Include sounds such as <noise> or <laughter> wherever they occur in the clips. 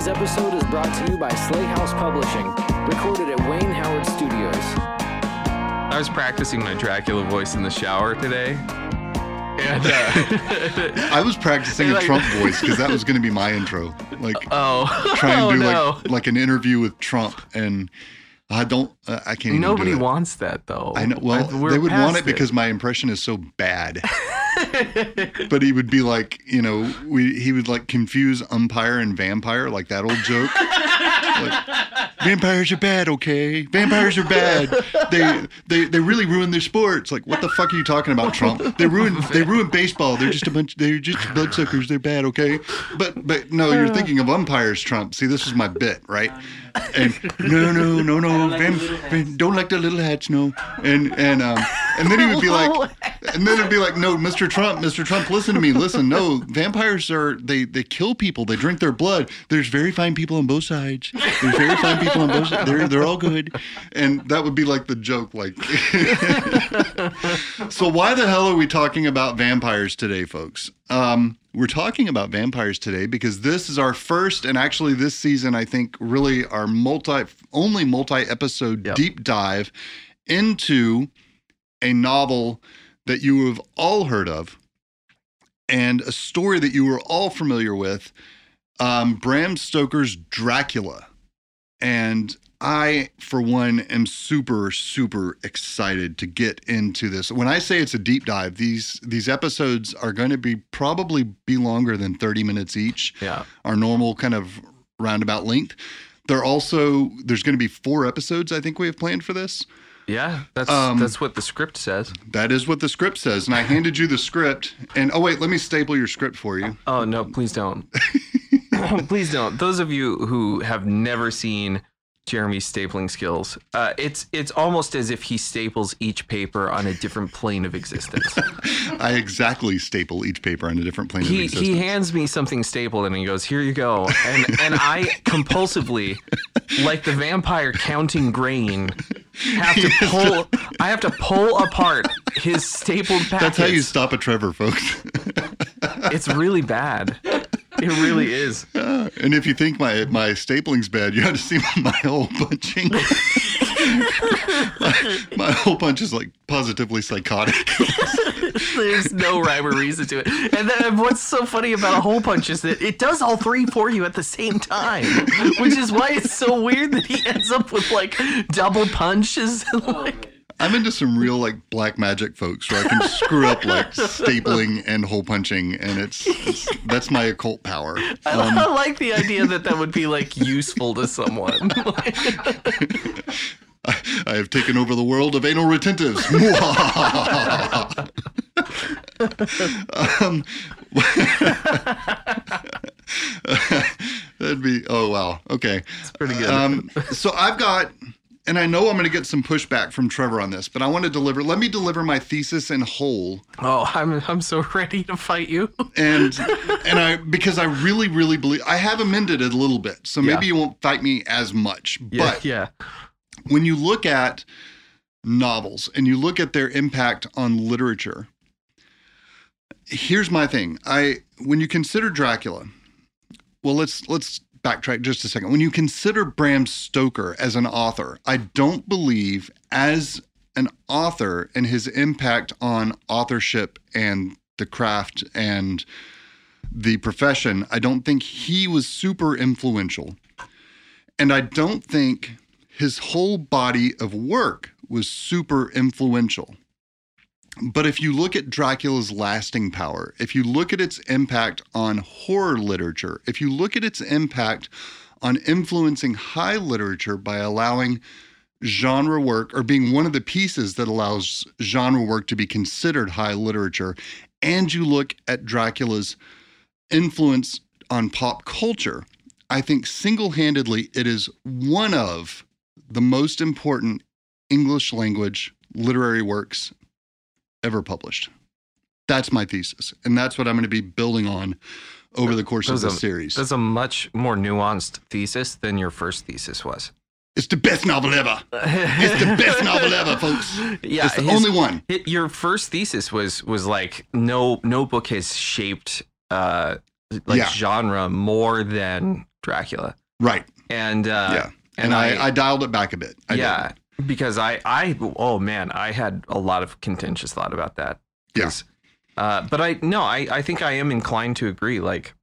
Today's episode is brought to you by Slate House Publishing, recorded at Wayne Howard Studios. I was practicing my Dracula voice in the shower today. And uh, <laughs> I was practicing a Like- Trump voice because that was going to be my intro. Like <laughs> oh, try and <laughs> oh do no. like like an interview with Trump, and I don't. Uh, I can't. even Nobody do it. wants that though. I know. Well, I- we're they would want past it because my impression is so bad. But he would be like, you know, we he would like confuse umpire and vampire, like that old joke. like, vampires are bad, okay? Vampires are bad. They they they really ruin their sports. Like, what the fuck are you talking about, Trump? They ruin they ruin baseball. They're just a bunch. They're just bloodsuckers. They're bad, okay? But but no, you're thinking of umpires, Trump. See, this is my bit, right? And no no no no, vam, vam- don't like the little hats, no. And and um and then he would be <laughs> like. And then it'd be like, no, Mr. Trump, Mr. Trump, listen to me, listen. No, vampires are they they kill people, they drink their blood. There's very fine people on both sides. There's very fine people on both sides. They're they're all good. And that would be like the joke, like <laughs> So why the hell are we talking about vampires today, folks? Um, we're talking about vampires today because this is our first and actually this season, I think, really our multi only multi-episode Yep. deep dive into a novel that you have all heard of and a story that you were all familiar with um, Bram Stoker's Dracula. And I, for one, am super, super excited to get into this. When I say it's a deep dive, these these episodes are going to be probably be longer than 30 minutes each yeah. our normal kind of roundabout length. They're also there's going to be four episodes I think we have planned for this. Yeah, that's Um, that's what the script says. That is what the script says, and I handed you the script. And oh wait, let me staple your script for you. Oh no, please don't. <laughs> <coughs> please don't. Those of you who have never seen Jeremy's stapling skills, uh, it's it's almost as if he staples each paper on a different plane of existence. <laughs> I exactly staple each paper on a different plane of he existence. he hands me something stapled and he goes, "Here you go," and and I compulsively, like the vampire counting grain, have to pull. I have to pull apart his stapled packets. That's how you stop a Trevor, folks. It's really bad. <laughs> It really is. Uh, and if you think my my stapling's bad, you have to see <laughs> my hole punching. <laughs> my, my hole punch is like positively psychotic. There's no rhyme or reason to it. And then what's so funny about a hole punch is that it does all three for you at the same time, which is why it's so weird that he ends up with like double punches. like, I'm into some real like black magic folks where I can screw up like <laughs> stapling and hole punching, and it's, it's that's my occult power. I, Um, I like the idea that that would be like useful to someone. <laughs> <laughs> I, I have taken over the world of anal retentives. um, that'd be oh wow okay. It's pretty good. Um, so I've got. And I know I'm going to get some pushback from Trevor on this, but I want to deliver. Let me deliver my thesis in whole, oh, I'm I'm so <laughs> ready to fight you. and <laughs> and I because I really really believe I have amended it a little bit, so maybe Yeah. you won't fight me as much. Yeah, But yeah. when you look at novels and you look at their impact on literature, here's my thing. I when you consider Dracula, well let's let's backtrack just a second. When you consider Bram Stoker as an author, I don't believe as an author and his impact on authorship and the craft and the profession, I don't think he was super influential. And I don't think his whole body of work was super influential. But if you look at Dracula's lasting power, if you look at its impact on horror literature, if you look at its impact on influencing high literature by allowing genre work or being one of the pieces that allows genre work to be considered high literature, and you look at Dracula's influence on pop culture, I think single handedly it is one of the most important English language literary works ever published. That's my thesis. And that's what I'm going to be building on over the course of the series. That's a much more nuanced thesis than your first thesis was. It's the best novel ever. <laughs> It's the best novel ever, folks. Yeah, it's the his- only one. It, your first thesis was was like no no book has shaped uh like Yeah. genre more than Dracula. Right. And uh, yeah. And, I, I, dialed it back a bit. I yeah, because I, I, oh man, I had a lot of contentious thought about that. Yeah. Uh, but I no, I, I think I am inclined to agree. Like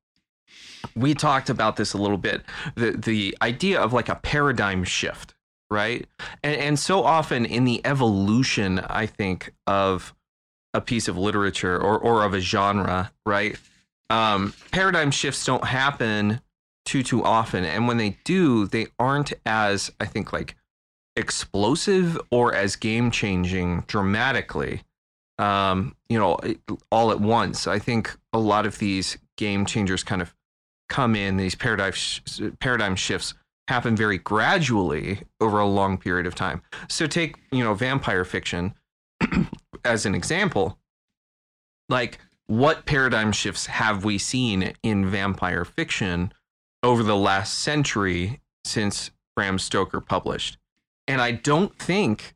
we talked about this a little bit. The the idea of like a paradigm shift, right? And and so often in the evolution, I think, of a piece of literature or or of a genre, right? Um, paradigm shifts don't happen too too often and when they do they aren't as i think like explosive or as game changing dramatically um you know all at once. I think a lot of these game changers kind of come in these paradigm sh- paradigm shifts happen very gradually over a long period of time. So take you know vampire fiction <clears throat> as an example. Like what paradigm shifts have we seen in vampire fiction over the last century since Bram Stoker published. And I don't think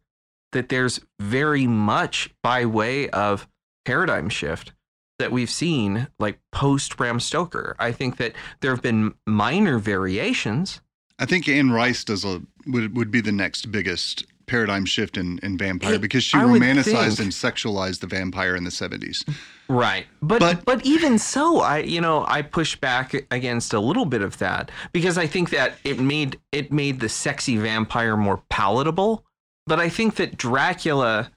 that there's very much by way of paradigm shift that we've seen like post Bram Stoker. I think that there have been minor variations. I think Anne Rice does a would would be the next biggest paradigm shift in, in vampire it, because she I romanticized and sexualized the vampire in the 70s. Right. But, but but even so, I you know, I push back against a little bit of that because I think that it made it made the sexy vampire more palatable. But I think that Dracula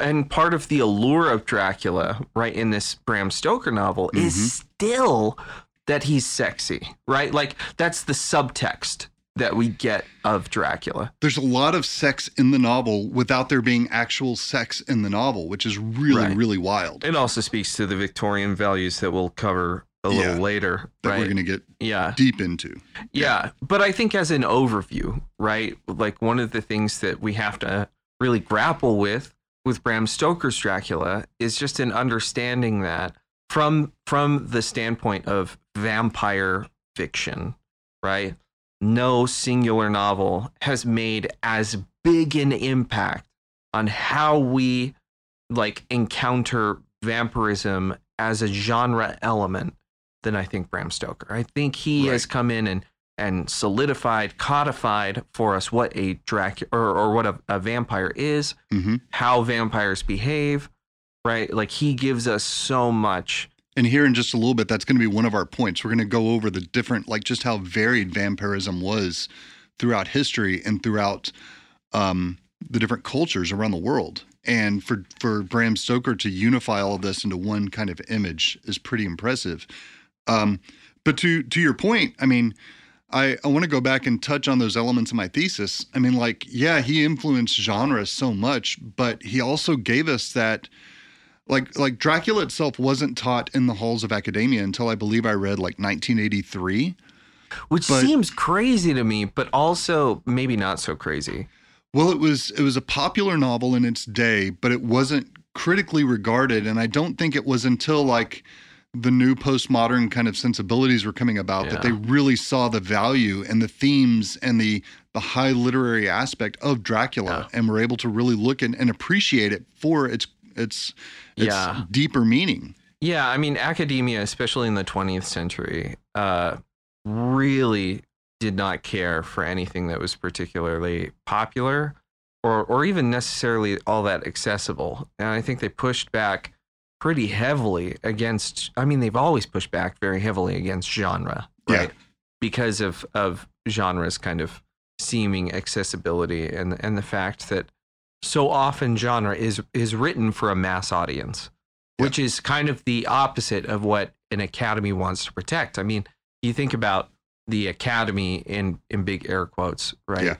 and part of the allure of Dracula, right, in this Bram Stoker novel mm-hmm. is still that he's sexy, right? Like that's the subtext that we get of Dracula. There's a lot of sex in the novel without there being actual sex in the novel, which is really, right. really wild. It also speaks to the Victorian values that we'll cover a little yeah, later. That right? we're going to get yeah. deep into. Yeah. yeah. But I think as an overview, right? Like one of the things that we have to really grapple with with Bram Stoker's Dracula is just an understanding that from from the standpoint of vampire fiction, right? No singular novel has made as big an impact on how we like encounter vampirism as a genre element than I think Bram Stoker. I think he right. has come in and and solidified, codified for us what a Dracula or, or what a, a vampire is, mm-hmm. how vampires behave, right? Like he gives us so much and here in just a little bit, that's going to be one of our points. We're going to go over the different, like just how varied vampirism was throughout history and throughout um, the different cultures around the world. And for for Bram Stoker to unify all of this into one kind of image is pretty impressive. Um, but to to your point, I mean, I, I want to go back and touch on those elements of my thesis. I mean, like, yeah, he influenced genres so much, but he also gave us that like like Dracula itself wasn't taught in the halls of academia until I believe I read like 1983. Which but, seems crazy to me, but also maybe not so crazy. Well, it was it was a popular novel in its day, but it wasn't critically regarded and I don't think it was until like the new postmodern kind of sensibilities were coming about yeah. that they really saw the value and the themes and the the high literary aspect of Dracula yeah. and were able to really look and, and appreciate it for its its its yeah. deeper meaning. Yeah, I mean, academia, especially in the 20th century, uh, really did not care for anything that was particularly popular or or even necessarily all that accessible. And I think they pushed back pretty heavily against I mean they've always pushed back very heavily against genre, right? Yeah. Because of of genres kind of seeming accessibility and and the fact that so often genre is is written for a mass audience, yeah. which is kind of the opposite of what an academy wants to protect. I mean, you think about the academy in in big air quotes, right? Yeah.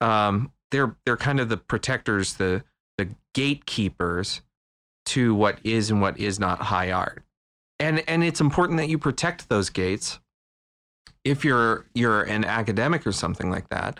Um, they're they're kind of the protectors, the the gatekeepers to what is and what is not high art. And and it's important that you protect those gates if you're you're an academic or something like that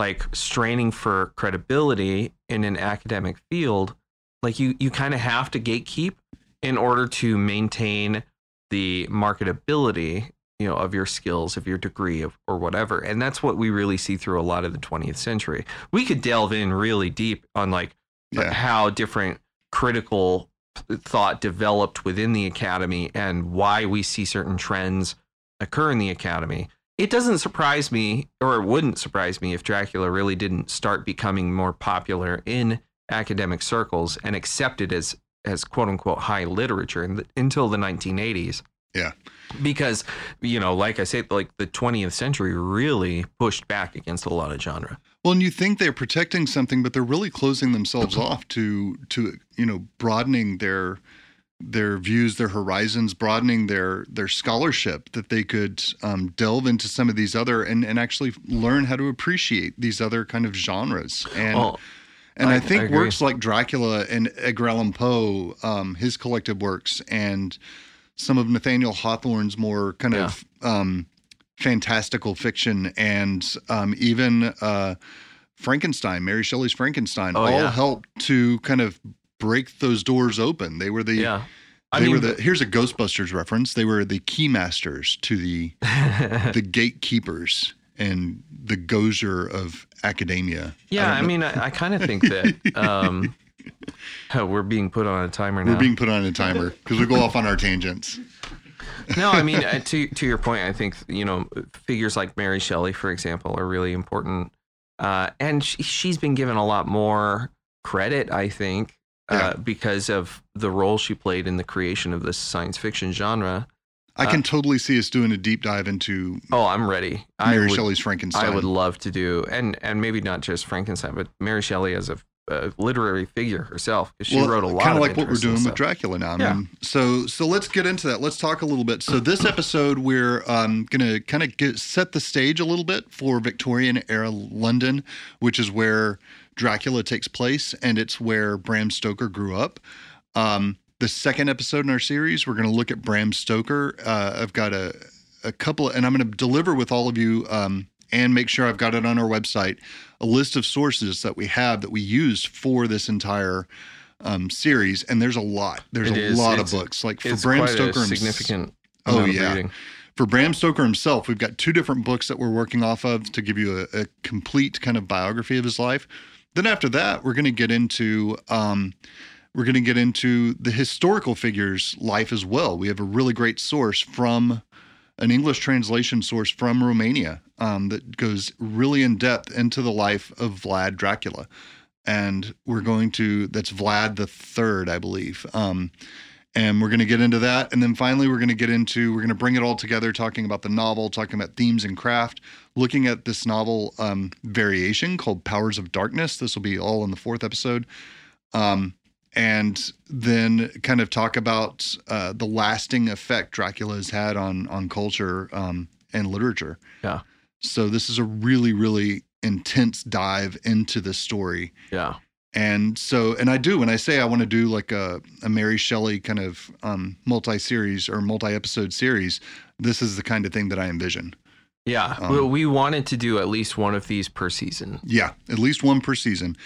like straining for credibility in an academic field, like you you kind of have to gatekeep in order to maintain the marketability you know of your skills of your degree of, or whatever. And that's what we really see through a lot of the 20th century. We could delve in really deep on like yeah. how different critical thought developed within the academy and why we see certain trends occur in the academy it doesn't surprise me, or it wouldn't surprise me if Dracula really didn't start becoming more popular in academic circles and accepted as as quote unquote high literature in the, until the 1980s. Yeah. Because you know, like I say, like the 20th century really pushed back against a lot of genre. Well, and you think they're protecting something, but they're really closing themselves off to to you know broadening their their views, their horizons, broadening their their scholarship that they could um, delve into some of these other and and actually learn how to appreciate these other kind of genres and. Well, And I, I- think I works like Dracula and Edgar Allan Poe, um, his collective works, and some of Nathaniel Hawthorne's more kind of um, fantastical fiction, and um, even uh, Frankenstein, Mary Shelley's Frankenstein, Oh, all yeah. helped to kind of break those doors open. They were the yeah. I they mean, were the here's a Ghostbusters reference. They were the key masters to the <laughs> the gatekeepers and the Gozer of academia. yeah. don't I, mean, I, I kind of think that <laughs> um, oh, we're being put on a timer now. We're being put on a timer because we go off on our tangents. no, I mean uh, to to your point, I think you know figures like Mary Shelley, for example, are really important, uh, and she, she's been given a lot more credit, I think, uh, Yeah. because of the role she played in the creation of this science fiction genre. I Uh, can totally see us doing a deep dive into Oh, I'm ready. I Mary would, Shelley's Frankenstein. I would love to do, and and maybe not just Frankenstein, but Mary Shelley as a, a literary figure herself, because she wrote a lot kind of like what we're doing with. Dracula now. I Yeah. mean, so so let's get into that. Let's talk a little bit. So this episode, we're um, gonna kind of get set the stage a little bit for Victorian era London, which is where Dracula takes place, and it's where Bram Stoker grew up. Um, the second episode in our series, we're going to look at Bram Stoker. Uh, I've got a, a couple, and I'm going to deliver with all of you um, and make sure I've got it on our website a list of sources that we have that we used for this entire um, series. And there's a lot. There's It a is. lot of books. Like for Bram Stoker, significant. Oh, yeah. reading. for Bram Stoker himself, we've got two different books that we're working off of to give you a, a complete kind of biography of his life. Then after that, we're going to get into um, we're going to get into the historical figures' life as well. We have a really great source from an English translation source from Romania um, that goes really in depth into the life of Vlad Dracula, and we're going to that's Vlad the Third, I believe. Um, and we're going to get into that and then finally we're going to get into we're going to bring it all together talking about the novel talking about themes and craft looking at this novel um, variation called powers of darkness this will be all in the fourth episode um, and then kind of talk about uh, the lasting effect dracula has had on on culture um, and literature Yeah. so this is a really really intense dive into the story Yeah. and so, and I do when I say I want to do like a, a Mary Shelley kind of um, multi-series or multi-episode series, this is the kind of thing that I envision. Yeah, Um, well, we wanted to do at least one of these per season. Yeah, at least one per season.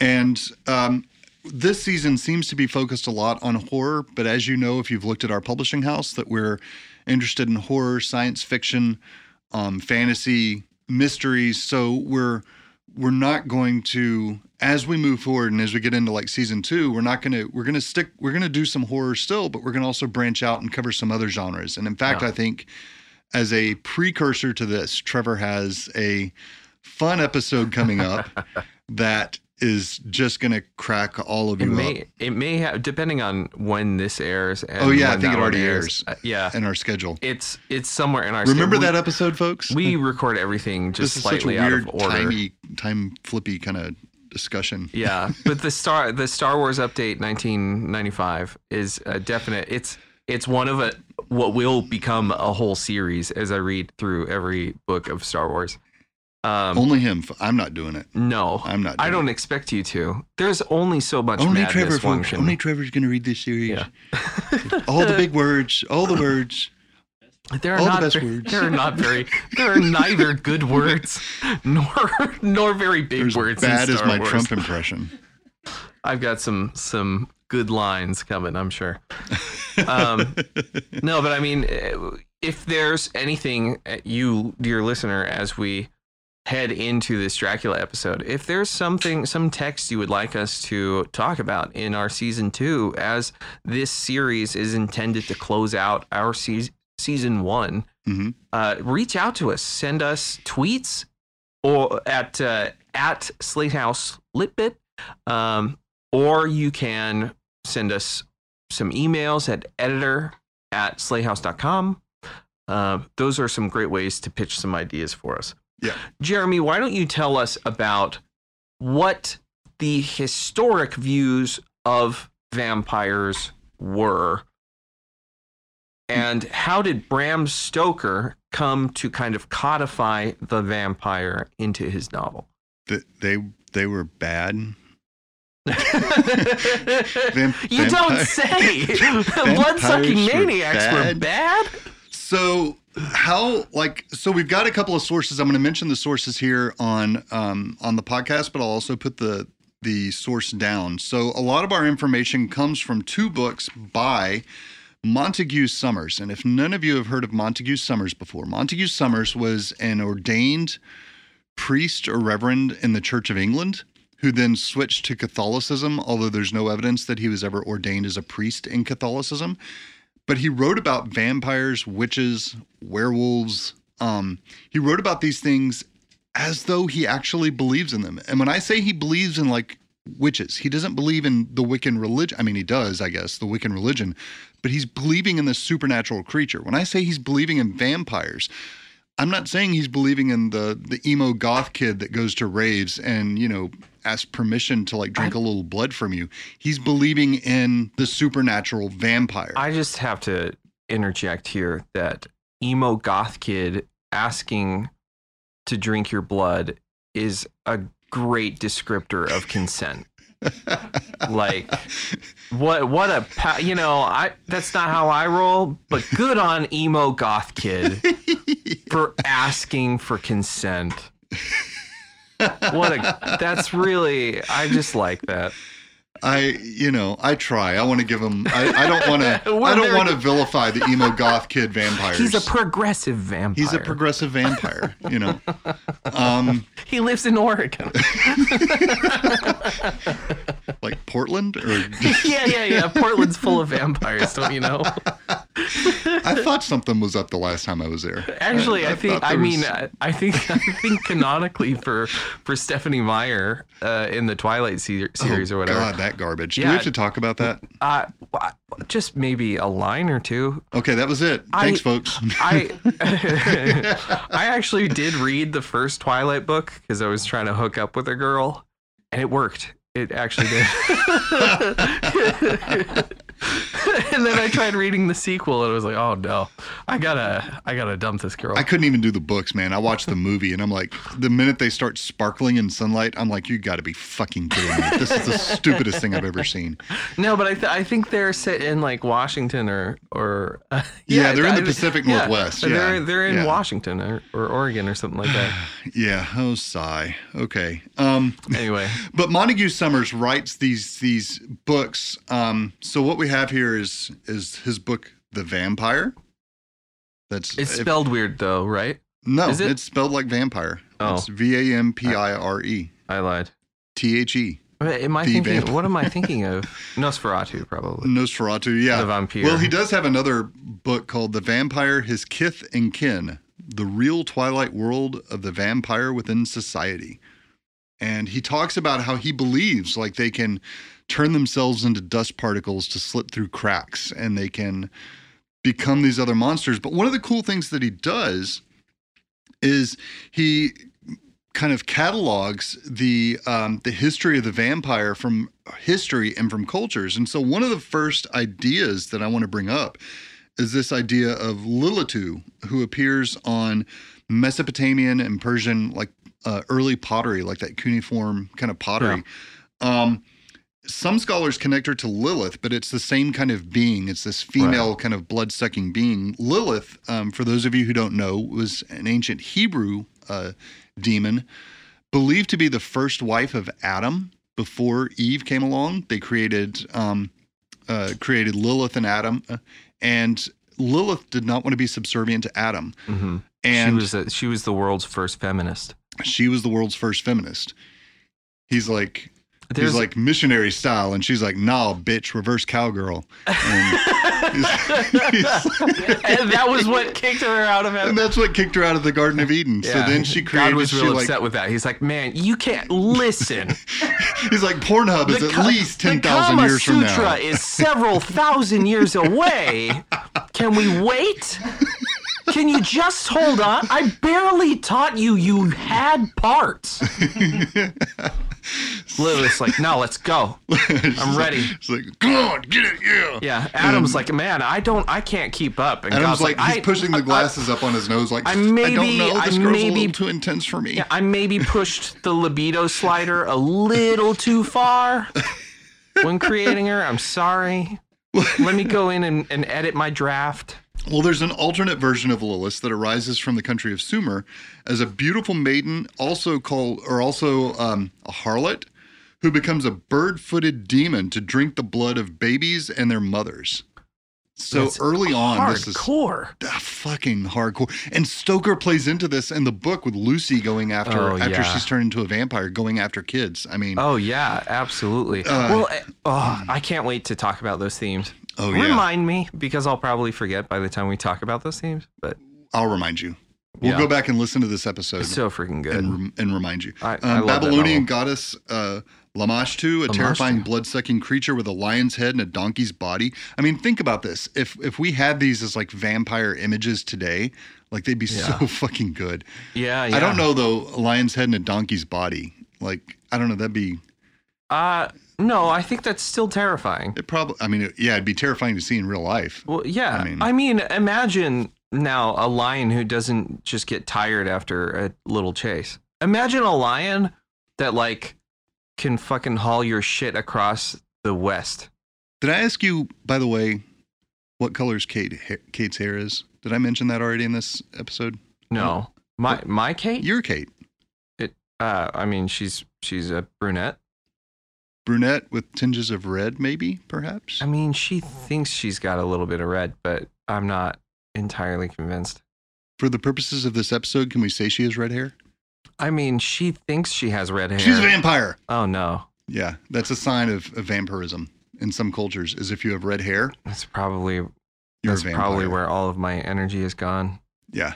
And um, this season seems to be focused a lot on horror. But as you know, if you've looked at our publishing house, that we're interested in horror, science fiction, um, fantasy, mysteries. So we're we're not going to as we move forward and as we get into like season two we're not going to we're going to stick we're going to do some horror still but we're going to also branch out and cover some other genres and in fact Yeah. i think as a precursor to this trevor has a fun episode coming up <laughs> that is just going to crack all of It you may up it may have depending on when this airs. And Oh, yeah, I think it already airs. Uh, yeah, in our schedule it's it's somewhere in our. Schedule. Remember we- that episode folks We record everything just this is such a slightly out of order. timey time flippy kind of discussion Yeah, but the <laughs> star the Star Wars update 1995 is a definite. It's it's one of a what will become a whole series as I read through every book of Star Wars. Um, only him i'm not doing it no, i'm not I don't expect you to. There's only so much Only Trevor, folks. Only Trevor's going to read this series. Yeah. <laughs> all the big words, all the words. There are All the not best ve- words. There are not very. There are neither good words <laughs> nor nor very big They're words. bad as my Wars. Trump impression. I've got some some good lines coming. I'm sure. Um, no, but I mean, if there's anything eh, you, dear listener, as we head into this Dracula episode, if there's something, some text you would like us to talk about in our season two, as this series is intended to close out our se- season one Mhm. uh, reach out to us. Send us tweets or at uh, at Slate House Litbit, um, or you can send us some emails at editor at slatehouse.com. Uh, those are some great ways to pitch some ideas for us. Yeah. Jeremy, why don't you tell us about what the historic views of vampires were and how did Bram Stoker come to kind of codify the vampire into his novel? Th- they they were bad. You don't say. <laughs> Blood sucking maniacs were bad? bad. So how like so we've got a couple of sources. I'm going to mention the sources here on um, on the podcast, but I'll also put the the source down. So a lot of our information comes from two books by Montague Summers. And if none of you have heard of Montague Summers before, Montague Summers was an ordained priest or reverend in the Church of England who then switched to Catholicism, although there's no evidence that he was ever ordained as a priest in Catholicism. But he wrote about vampires, witches, werewolves. Um, he wrote about these things as though he actually believes in them. And when I say he believes in like witches, he doesn't believe in the Wiccan religion. I mean, he does, I guess, the Wiccan religion, but he's believing in the supernatural creature. When I say he's believing in vampires, I'm not saying he's believing in the the emo goth kid that goes to raves and you know asks permission to like drink a little blood from you. He's believing in the supernatural vampire. I just have to interject here that emo goth kid asking to drink your blood is a great descriptor of consent. <laughs> like what what a pa- you know I that's not how I roll, but good on emo goth kid <laughs> for asking for consent. What a that's really I just like that. I, you know, I try. I want to give him. I, I don't want to. <laughs> I don't want to vilify the emo goth kid vampires. <laughs> He's a progressive vampire. He's a progressive vampire. You know. <laughs> Um, he lives in Oregon. Like Portland, or <laughs> yeah, yeah, yeah. Portland's full of vampires, don't you know? I thought something was up the last time I was there. Actually, I, think I there mean was- I, I think <laughs> I think canonically for for Stephenie Meyer uh, in the Twilight se- series or whatever. Oh, God, that garbage. Do we Yeah. have to talk about that? Uh, just maybe a line or two. Okay, that was it. I- Thanks, folks. I <laughs> I actually did read the first Twilight book because I was trying to hook up with a girl, and it worked. It actually did. <laughs> <laughs> <laughs> and then I tried reading the sequel, and I was like, "Oh no, I gotta, I gotta dump this girl." I couldn't even do the books, man. I watched the movie, and I'm like, the minute they start sparkling in sunlight, I'm like, you got to be fucking kidding me. This is the stupidest thing I've ever seen. No, but I, th- I think they're set in like Washington or or <laughs> uh, Yeah, they're in the I- Pacific yeah, Northwest, They're yeah, they're in yeah. Washington or, or Oregon or something like that. <sighs> Yeah. Oh, sigh. Okay. Um, Anyway, <laughs> but Montague Summers writes these these books. Um, so what we have here is is his book, The Vampire. That's it's if- spelled weird though, right? no, it? it's spelled like vampire. Oh. It's V A M P I R E I lied. T H E. Am I The thinking? vampire. What am I <laughs> thinking of? Nosferatu, probably. Nosferatu, yeah. The vampire. Well, he does have another book called The Vampire, His Kith and Kin The Real Twilight World of the Vampire Within Society. And he talks about how he believes like they can turn themselves into dust particles to slip through cracks and they can become these other monsters. But one of the cool things that he does is he kind of catalogs the um, the history of the vampire from history and from cultures. And so one of the first ideas that I want to bring up is this idea of Lilitu, who appears on Mesopotamian and Persian like uh, early pottery, like that cuneiform kind of pottery. Um, some scholars connect her to Lilith, but it's the same kind of being. It's this female kind of blood sucking being. Lilith, um, for those of you who don't know, was an ancient Hebrew uh, demon believed to be the first wife of Adam before Eve came along. They created um, uh, created Lilith and Adam, uh, and Lilith did not want to be subservient to Adam, hmm and she was a, she was the world's first feminist. she was the world's first feminist. He's like There's he's like missionary style, and she's like, "Nah, bitch, reverse cowgirl." And, <laughs> <laughs> and that was what kicked her out of and that's what kicked her out of the Garden of Eden. So then she created. God was real like, upset with that. He's like, man, you can't listen. <laughs> He's like, Pornhub is The at least ten the thousand Kama years from Sutra now. is several thousand years away. Can we wait? Can you just hold on? I barely taught you you had parts. Lilith's like, no, let's go. <laughs> I'm ready. It's like, come on, get it, yeah. Yeah, Adam's um, like, man, I don't, I can't keep up. And Adam's God's like, he's I, pushing the I- glasses up on his nose, like, I I, don't maybe- know, I this girl's a maybe- little too intense for me. I maybe pushed the libido slider a little too far when creating her. I'm sorry. <laughs> Let me go in and, and edit my draft. Well, there's an alternate version of Lilith that arises from the country of Sumer as a beautiful maiden, also called, or also um, a harlot, who becomes a bird-footed demon to drink the blood of babies and their mothers. So That's early on, this is hardcore. ah, fucking hardcore. And Stoker plays into this in the book with Lucy going after Oh, after yeah. she's turned into a vampire, going after kids. I mean, Oh yeah, absolutely. Uh, well, eh, oh, I can't wait to talk about those themes. Oh yeah, Remind me because I'll probably forget by the time we talk about those themes. But I'll remind you. We'll Yeah. go back and listen to this episode. it's so freaking good. and, and remind you. I- Um, I love Babylonian goddess uh, Lamashtu, a terrifying blood-sucking creature with a lion's head and a donkey's body. I mean, think about this. If if we had these as like vampire images today, like they'd be Yeah. so fucking good. yeah, yeah. I don't know though, a lion's head and a donkey's body. Like I don't know, that'd be Uh, no, I think that's still terrifying. it. Probably. I mean, it, yeah, it'd be terrifying to see in real life. Well, yeah. I I mean- mean, imagine now a lion who doesn't just get tired after a little chase. Imagine a lion that like can fucking haul your shit across the west. Did I ask you, by the way, what colors Kate Kate's hair is? Did I mention that already in this episode? No, my my Kate. You're Kate, Uh, I mean, she's she's a brunette. Brunette with tinges of red, maybe, perhaps. I mean, she thinks she's got a little bit of red, but I'm not entirely convinced. For the purposes of this episode, can we say she has red hair? I mean, she thinks she has red hair. She's a vampire. oh no, Yeah, that's a sign of, of vampirism in some cultures. Is if you have red hair, that's probably you're that's probably where all of my energy is gone. Yeah,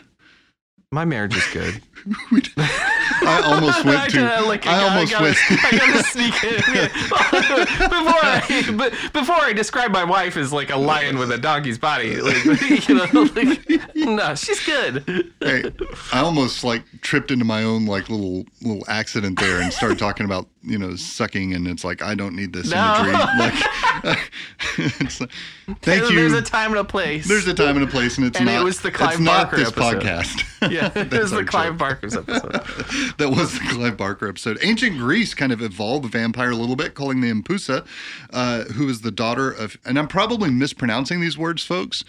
My marriage is good. <laughs> I almost went I to. gotta, like, I gotta- almost gotta, went. <laughs> I gotta sneak in <laughs> before I but before I describe my wife as like a lion with a donkey's body. Like, <laughs> you know, like, no, she's good. hey, I almost like tripped into my own like little little accident there and started talking about you know sucking and it's like I don't need this No. imagery. Like, it's like, thank you. There's a time and a place. There's a time and a place, and it's And it not. was the Clive it's not Barker this episode. podcast. yeah, it was the Clive joke. Barker's episode. That was the Clive Barker episode. Ancient Greece kind of evolved the vampire a little bit, calling the Impusa, uh, who is the daughter of, and I'm probably mispronouncing these words, folks.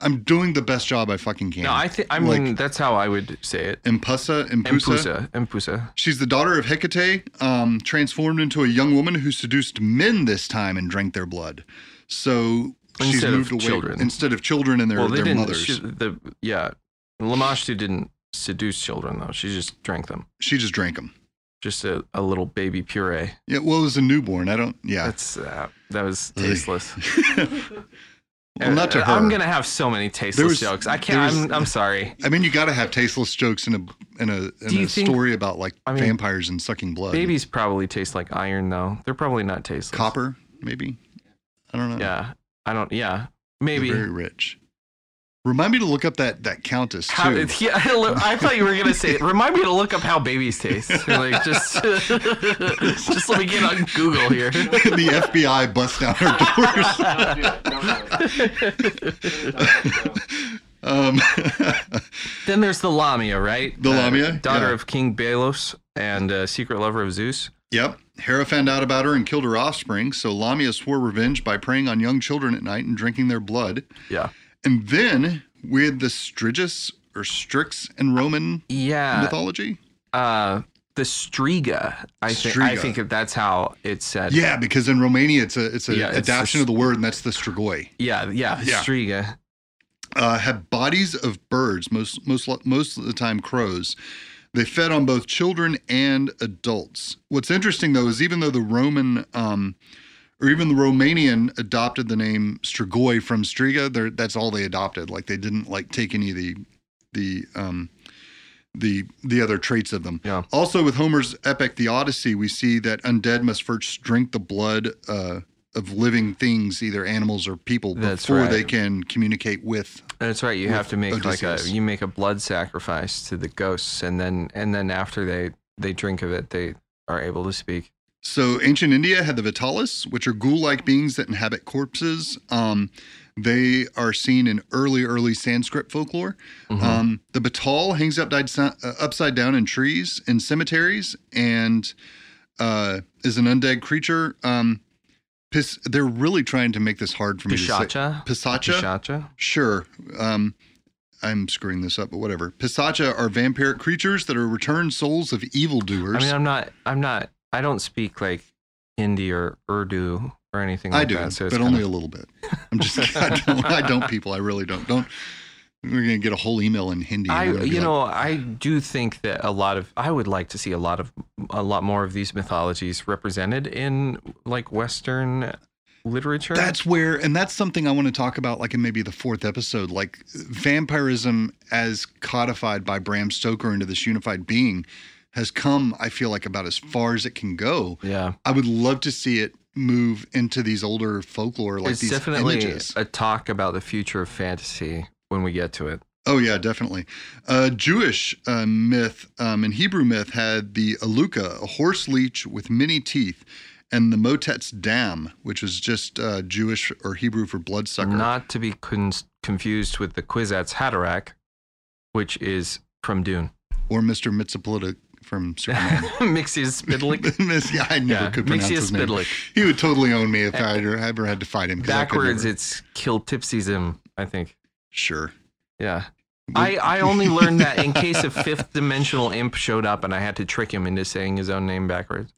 I'm doing the best job I fucking can. No, I think I Like, mean that's how I would say it. Impusa, Impusa. Empusa, Empusa. She's the daughter of Hecate, um, transformed into a young woman who seduced men this time and drank their blood. So she's Instead of moved away children. instead of children and their, Well, they their didn't. mothers. She, the yeah, Lamashtu didn't seduce children though. She just drank them. she just drank them. Just a, a little baby puree. Yeah, well, it was a newborn. I don't. Yeah, That's uh, that was tasteless. <laughs> well, not to her. Uh, I'm gonna have so many tasteless was- jokes. I can't. I'm, I'm sorry. I mean, you got to have tasteless jokes in a in a in a think- story about like I mean, vampires and sucking blood. Babies probably taste like iron though. They're probably not tasteless. copper, maybe. I don't know. Yeah, I don't. Yeah, They're maybe. very rich. Remind me to look up that that countess too. How, yeah, I thought you were gonna say. Remind me to look up how babies taste. Like just, <laughs> just let me get on Google here. <laughs> the FBI bust down her doors. um, Then there's the Lamia, right? The Uh, Lamia, daughter yeah. of King Belos and uh, secret lover of Zeus. Yep. Hera found out about her and killed her offspring, so Lamia swore revenge by preying on young children at night and drinking their blood. Yeah. And then we had the Strigus or Strix in Roman Yeah. mythology. Uh, the Striga. I think. I think that's how it's said. Yeah, because in Romania it's a it's a Yeah, adaptation of the word, and that's the Strigoi. Yeah. Yeah. Yeah. Striga. Uh, have bodies of birds, most most most of the time crows. They fed on both children and adults. What's interesting though is even though the Roman um, or even the Romanian adopted the name Strigoi from Striga. They're, that's all they adopted. Like they didn't like take any of the the um, the the other traits of them. Yeah. Also, with Homer's epic, The Odyssey, we see that undead must first drink the blood uh, of living things, either animals or people, That's before right. they can communicate with. That's right. You have to make like a you make a blood sacrifice to the ghosts, and then and then after they they drink of it, they are able to speak. So, ancient India had the Vitalis, which are ghoul-like beings that inhabit corpses. Um, they are seen in early, early Sanskrit folklore. Mm-hmm. Um, the Batal hangs upside, uh, upside down in trees in cemeteries and uh, is an undead creature. Um, Pis- they're really trying to make this hard for me to say. Pishacha. Pisacha? Sure. Um, I'm screwing this up, but whatever. Pisacha are vampiric creatures that are returned souls of evildoers. I mean, I'm not. I'm not. I don't speak like Hindi or Urdu or anything like I do, that. So but only a little bit. I'm just <laughs> I don't, I don't people. I really don't. Don't. We're gonna get a whole email in Hindi. I, you like, know, I do think that a lot of, I would like to see a lot of, a lot more of these mythologies represented in like Western literature. that's where, and that's something I want to talk about, like in maybe the fourth episode, like vampirism as codified by Bram Stoker into this unified being has come. I feel like about as far as it can go. yeah. I would love to see it move into these older folklore, like it's these definitely images. a talk about the future of fantasy when we get to it. Oh yeah, definitely. Uh, Jewish uh, myth um, and Hebrew myth had the aluka, a horse leech with many teeth, and the motet's dam, which is just uh, Jewish or Hebrew for bloodsucker. Not to be con- confused with the Kwisatz Haderach, which is from Dune. or Mr. Mitzapolita from Superman. <laughs> Mxyzptlk. <laughs> Miss- yeah, I never Yeah, could pronounce Mixius his name. Spidlick. He would totally own me if I ever had to fight him. 'cause I could Backwards, it's Kiltipsism, I think. sure. Yeah. I, I only <laughs> learned that in case a fifth dimensional imp showed up and I had to trick him into saying his own name backwards.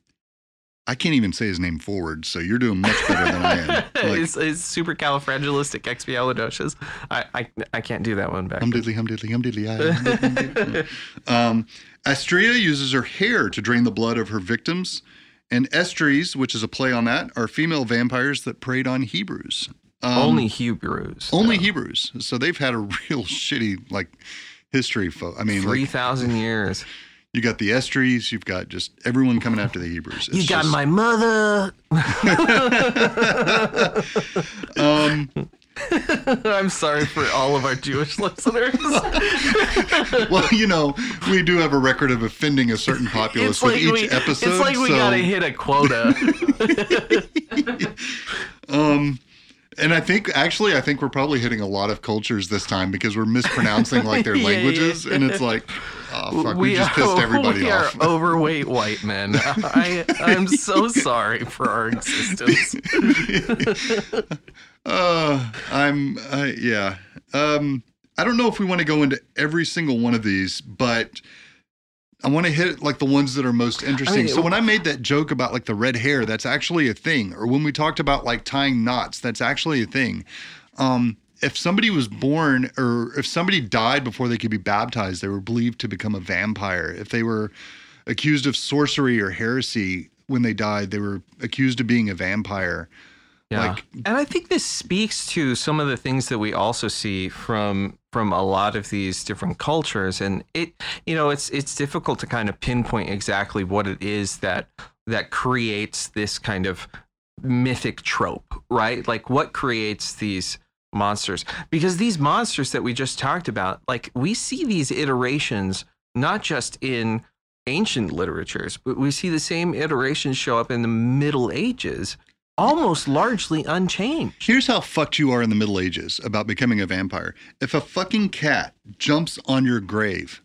I can't even say his name forward, so you're doing much better than I am. <laughs> Like, it's, it's supercalifragilisticexpialidocious. I, I I can't do that one hum diddly hum diddly hum diddly. ah, hum diddly, hum diddly. <laughs> um, Astrea uses her hair to drain the blood of her victims, and Estries, which is a play on that, are female vampires that preyed on Hebrews. Um, Only Hebrews. only though. Hebrews. So they've had a <laughs> real shitty like history. Fo- I mean, like, 3,000 years. You got the Estries, you've got just everyone coming after the Hebrews. You got just- my mother. <laughs> um, <laughs> I'm sorry for all of our Jewish listeners. <laughs> well, you know, we do have a record of offending a certain populace it's with like each we, episode. it's like we so, gotta hit a quota. um, and I think actually, I think we're probably hitting a lot of cultures this time because we're mispronouncing like their Yeah, yeah, languages, and it's like, oh fuck, we, just are, pissed <laughs> everybody we off. are <laughs> overweight white men. <laughs> I, I'm so sorry for our existence. uh, I'm, uh, yeah. Um, I don't know if we want to go into every single one of these, but I want to hit like the ones that are most interesting. mean, so when I made that joke about like the red hair, that's actually a thing. Or when we talked about like tying knots, that's actually a thing. Um, if somebody was born or if somebody died before they could be baptized, they were believed to become a vampire. If they were accused of sorcery or heresy when they died, they were accused of being a vampire. Yeah. Like- and I think this speaks to some of the things that we also see from from a lot of these different cultures and it you know it's it's difficult to kind of pinpoint exactly what it is that that creates this kind of mythic trope, right? Like what creates these monsters? Because these monsters that we just talked about, like we see these iterations not just in ancient literatures, but we see the same iterations show up in the Middle Ages, almost largely unchanged. Here's how fucked you are in the Middle Ages about becoming a vampire. If a fucking cat jumps on your grave,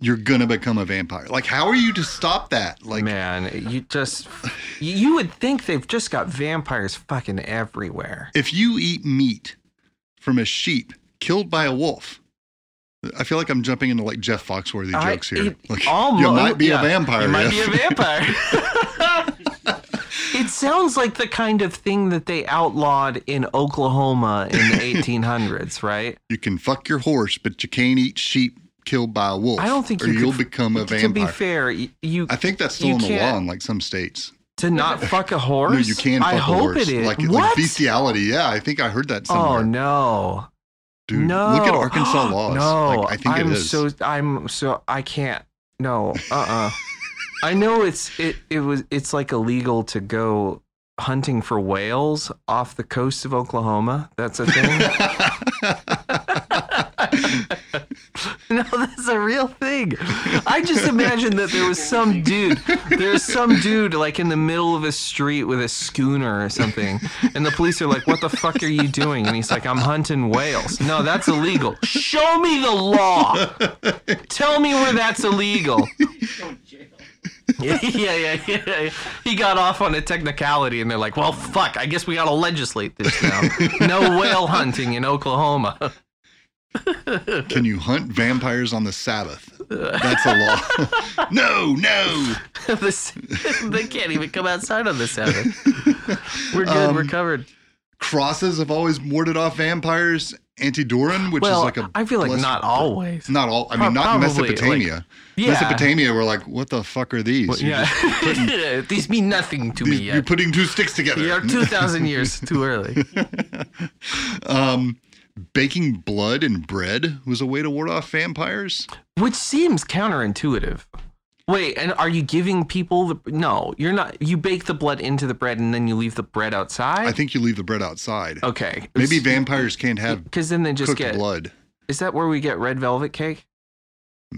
you're gonna become a vampire. Like, how are you to stop that? Like, Man, you just you would think they've just got vampires fucking everywhere. if you eat meat from a sheep killed by a wolf, I feel like I'm jumping into like Jeff Foxworthy I- jokes here. it Like, almo- you might be yeah, a vampire. You might yeah. be a <laughs> vampire. <laughs> it sounds like the kind of thing that they outlawed in Oklahoma in the <laughs> 1800s, right? You can fuck your horse, but you can't eat sheep killed by a wolf. I don't think you you'll could- become a vampire. To be fair, you I think that's still in the law in like some states. To not <laughs> fuck a horse? No, you can. Fuck I a hope horse. it is. Like, like bestiality. Yeah, I think I heard that somewhere. oh no. Dude, no. look at Arkansas <gasps> laws. No, Like, I think I'm it is. so I'm so I can't. No. Uh. uh I know it's it it was it's like illegal to go hunting for whales off the coast of Oklahoma. That's a thing. <laughs> <laughs> <laughs> no, that's a real thing. I just imagine that there was some dude, there's some dude like in the middle of a street with a schooner or something, and the police are like, "What the fuck are you doing?" And he's like, "I'm hunting whales." No, that's illegal. Show me the law. Tell me where that's illegal. yeah, <laughs> yeah, yeah, yeah. He got off on a technicality, and they're like, "Well, fuck. I guess we gotta legislate this now. No whale hunting in Oklahoma." <laughs> Can you hunt vampires on the Sabbath? That's a law. <laughs> no, no. <laughs> They can't even come outside on the Sabbath. We're good. we're Um, covered. Crosses have always warded off vampires. Antidoran, which Well, is like a I feel like blessed- not always. Not all. I mean, not Probably, Mesopotamia. Yeah. Mesopotamia, we're like, what the fuck are these? Well, yeah, these mean nothing to me these- you're putting two sticks together. You're two thousand years too early. um, baking blood in bread was a way to ward off vampires. Which seems counterintuitive. Wait, and are you giving people the no, you're not you bake the blood into the bread and then you leave the bread outside? I think you leave the bread outside. Okay. Maybe vampires can't have <laughs> because then they just get blood. Is that where we get red velvet cake?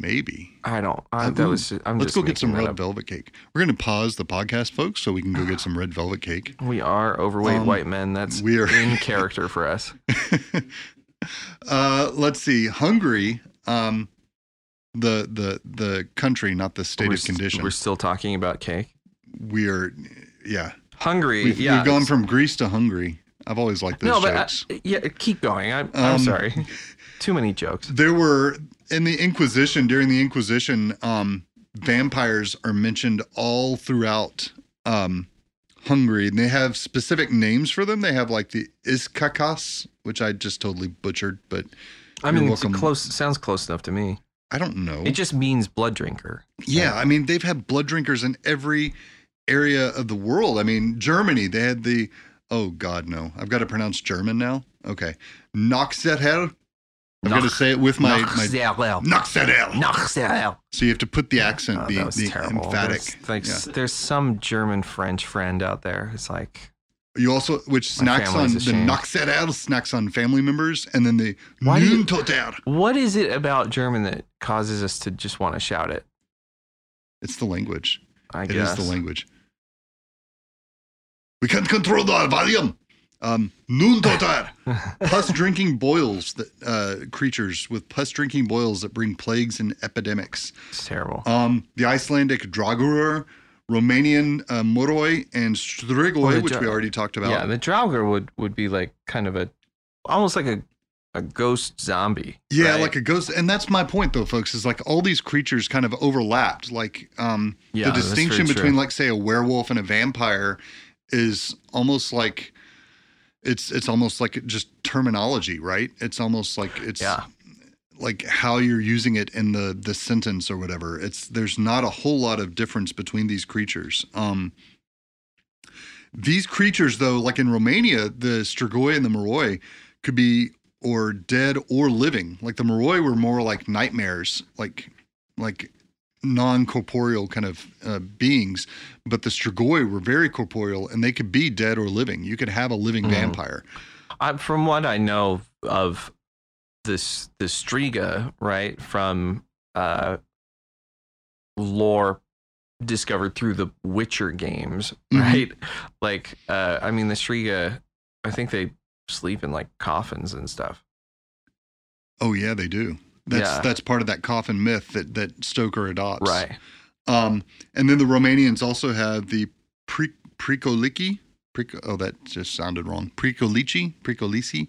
Maybe. I don't. I, Uh, that was I'm Let's just go get some red up. velvet cake. We're going to pause the podcast, folks, so we can go get some red velvet cake. We are overweight Um, white men. That's we are- in <laughs> character for us. <laughs> uh, let's see. Hungary, um, the the the country, not the state we're, of condition. We're still talking about cake. we are, yeah. Hungry. We've, yeah. we've gone from Greece to Hungary. I've always liked those no, but jokes. uh, yeah, keep going. I'm, I'm Um, sorry. <laughs> Too many jokes. there were in the Inquisition during the Inquisition, um, vampires are mentioned all throughout um, Hungary, and they have specific names for them. They have like the Iskakas, which I just totally butchered, but I mean, it's close. Sounds close enough to me. I don't know. It just means blood drinker. Yeah, I mean they've had blood drinkers in every area of the world. I mean Germany, they had the oh god no, I've got to pronounce German now. Okay, Noxeter. I'm going to say it with my my Nachzerl. Noxeter. So you have to put the accent, Oh, the the terrible. emphatic. There's, like, Yeah. there's some German French friend out there. It's like, You also which snacks on the ashamed. Snacks on family members, and then the Why do you- Nuntoter. what is it about German that causes us to just want to shout it? It's the language. I It is guess. the language. We can't control the volume. Um, pus drinking boils that uh, creatures with pus drinking boils that bring plagues and epidemics. It's terrible. Um, the Icelandic Draugr, Romanian uh, Moroi, and Strigoi, Oh, which Dra- we already talked about. yeah, the Draugr would would be like kind of a, almost like a, a ghost zombie. Yeah, right? like a ghost, and that's my point, though, folks. Is like all these creatures kind of overlapped. Like um, Yeah, the distinction between, true. like, say, a werewolf and a vampire is almost like it's it's almost like just terminology, right? It's almost like it's Yeah. like how you're using it in the the sentence or whatever. It's there's not a whole lot of difference between these creatures. Um, these creatures, though, like in Romania, the Strigoi and the Moroi could be or dead or living. Like the Moroi were more like nightmares, like like non-corporeal kind of uh, beings, but the Strigoi were very corporeal and they could be dead or living. You could have a living Mhm. vampire. I, from what I know of this the Striga, right from uh, lore discovered through the Witcher games, Mhm. right? Like, uh, I mean, the Striga, I think they sleep in like coffins and stuff. Oh yeah, they do. That's Yeah. that's part of that coffin myth that that Stoker adopts. Right. Um, and then the Romanians also have the pre Prikoliki. Prico, oh, that just sounded wrong. Prikolici, Prikolici.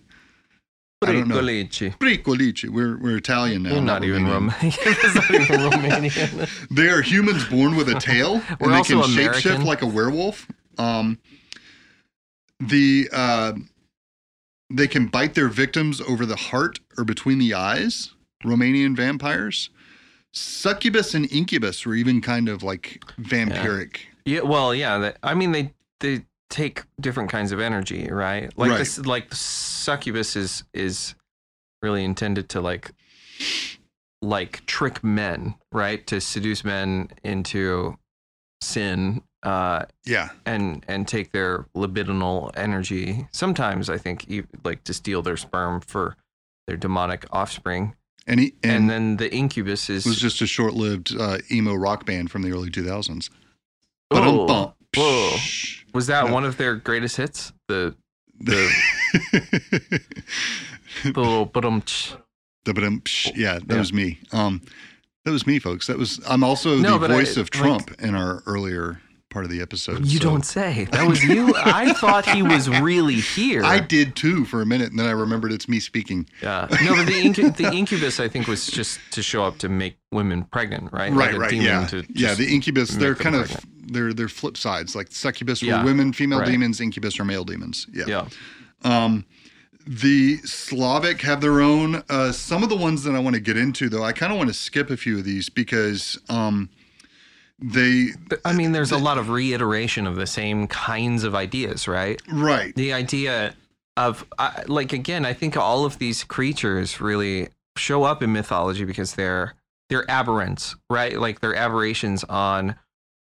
I don't know. Pricolici. We're we're Italian now. You're not, even Romanian. Romanian. <laughs> Not even Romanian. <laughs> They are humans born with a tail, <laughs> We're and they can American. shapeshift like a werewolf. Um, the uh, they can bite their victims over the heart or between the eyes. Romanian vampires, succubus and incubus were even kind of like vampiric. Yeah, well, yeah. They, I mean, they they take different kinds of energy, right? Like Right. this, like succubus is is really intended to like like trick men, right? To seduce men into sin, uh, Yeah. and and take their libidinal energy. Sometimes I think like to steal their sperm for their demonic offspring. And he And, and, then the incubus is was just a short-lived uh, emo rock band from the early 2000s. Whoa. Whoa. Was that one of their greatest hits? The the <laughs> the little ba-dum tch. Da-ba-dum, psh. Yeah, that Yeah. was me. Um, that was me, folks. That was. I'm also No, the but I- voice of like- Trump in our earlier part of the episode. You so- don't say. <laughs> That was you. I thought he was really here. I did too for a minute, and then I remembered it's me speaking. Yeah. No, but the, incu- the incubus, I think, was just to show up to make women pregnant, right? Right, Like a right, yeah, yeah. The incubus, they're kind of pregnant. they're they're flip sides. Like succubus Yeah, were women, female right. demons. Incubus are male demons. Yeah. yeah. Um, the Slavic have their own. Uh, some of the ones that I want to get into, though, I kind of want to skip a few of these because um, they I mean, there's a lot of reiteration of the same kinds of ideas, right? right. The idea of, I like, again, I think all of these creatures really show up in mythology because they're they're aberrants, right? Like they're aberrations on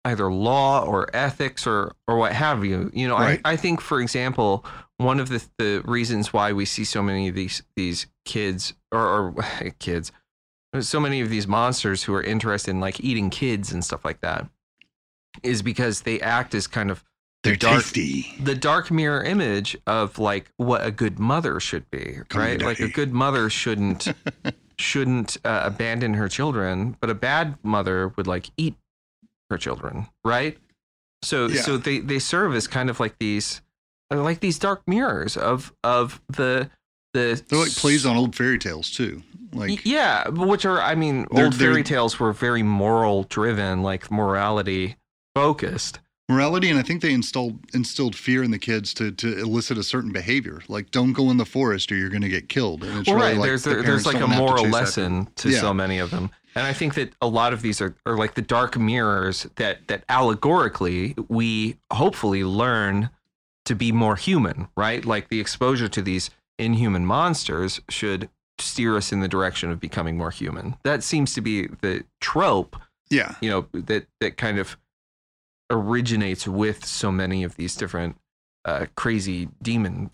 either law or ethics or or what have you. You know, Right. I, I think, for example, one of the the reasons why we see so many of these these kids or, or <laughs> kids, so many of these monsters who are interested in like eating kids and stuff like that, is because they act as kind of They're dark- tasty. the dark mirror image of like what a good mother should be, Come right? Like a good mother shouldn't <laughs> shouldn't uh, abandon her children, but a bad mother would like eat her children, right? So Yeah. so they they serve as kind of like these like these dark mirrors of of the the They're like plays on old fairy tales too. Like yeah, which are I mean, They're- old fairy tales were very moral driven, like morality focused. morality, and I think they installed instilled fear in the kids to to elicit a certain behavior. Like don't go in the forest or you're going to get killed. And it's well, really right. like there's the there's like a to moral after lesson to Yeah. so many of them, and I think that a lot of these are, are like the dark mirrors that that allegorically we hopefully learn to be more human, right? Like the exposure to these inhuman monsters should steer us in the direction of becoming more human. That seems to be the trope, Yeah. you know, that that kind of originates with so many of these different uh, crazy demon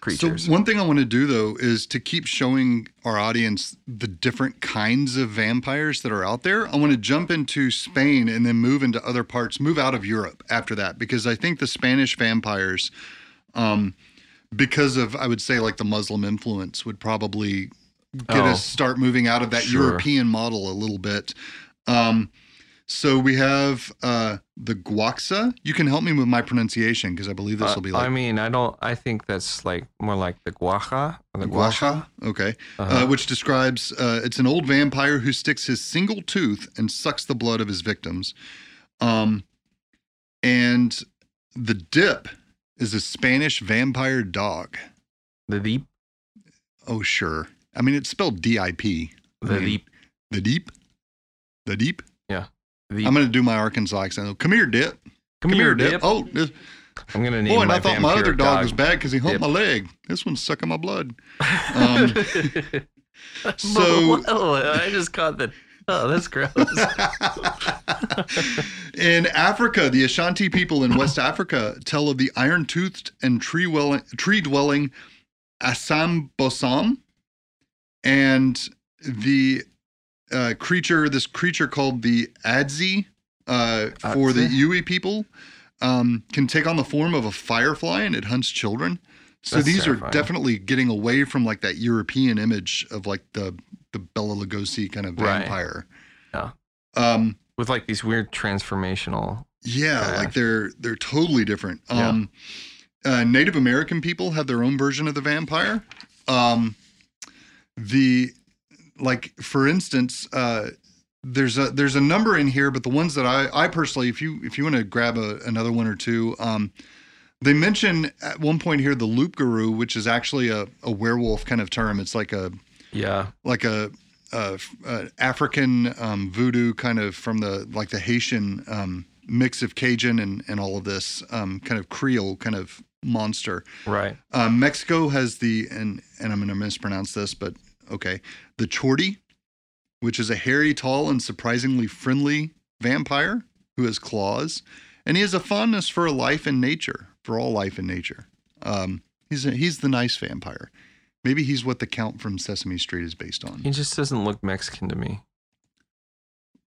creatures. So one thing I want to do though is to keep showing our audience the different kinds of vampires that are out there. I want to jump into Spain and then move into other parts, move out of Europe after that because I think the Spanish vampires um because of I would say like the Muslim influence would probably get Oh. us start moving out of that Sure. European model a little bit. Um so we have uh the Guaxa. You can help me with my pronunciation because I believe this will be Uh, like I mean, I don't. I think that's like more like the or the. Guacha. Okay. Uh-huh. Uh, which describes uh, it's an old vampire who sticks his single tooth and sucks the blood of his victims. Um, and the dip is a Spanish vampire dog. the deep, Oh, sure. I mean, it's spelled D I P. the mean, deep, The deep. The deep. the. I'm going to do my Arkansas accent. Come here, dip. come, here, dip. Oh, this, I'm gonna name boy, and I thought my other vampiric dog, was bad because he humped Dip. my leg. This one's sucking my blood. <laughs> Um, <laughs> so I just caught the. <laughs> Oh, that's gross. <laughs> in Africa, the Ashanti people in West Africa tell of the iron-toothed and tree-dwelling, tree-dwelling Asanbosam, and the uh, creature, this creature called the Adzi, uh, for the? Yui people, um, can take on the form of a firefly and it hunts children. So That's these terrifying. are definitely getting away from like that European image of like the the Bela Lugosi kind of Right. vampire. Yeah. Um, With like these weird transformational. yeah, like they're they're totally different. Yeah. Um, uh, Native American people have their own version of the vampire. Um, the like for instance, uh, there's a there's a number in here, but the ones that I I personally, if you if you want to grab a, another one or two, um, they mention at one point here the loup-garou, which is actually a, a werewolf kind of term. It's like a Yeah. like a, a, a African um, voodoo kind of from the like the Haitian um, mix of Cajun and, and all of this um, kind of Creole kind of monster. Right. Um, Mexico has the and and I'm going to mispronounce this, but okay, the Chorty, which is a hairy, tall, and surprisingly friendly vampire who has claws, and he has a fondness for life and nature, for all life and nature. Um, he's a, he's the nice vampire. Maybe he's what the Count from Sesame Street is based on. He just doesn't look Mexican to me.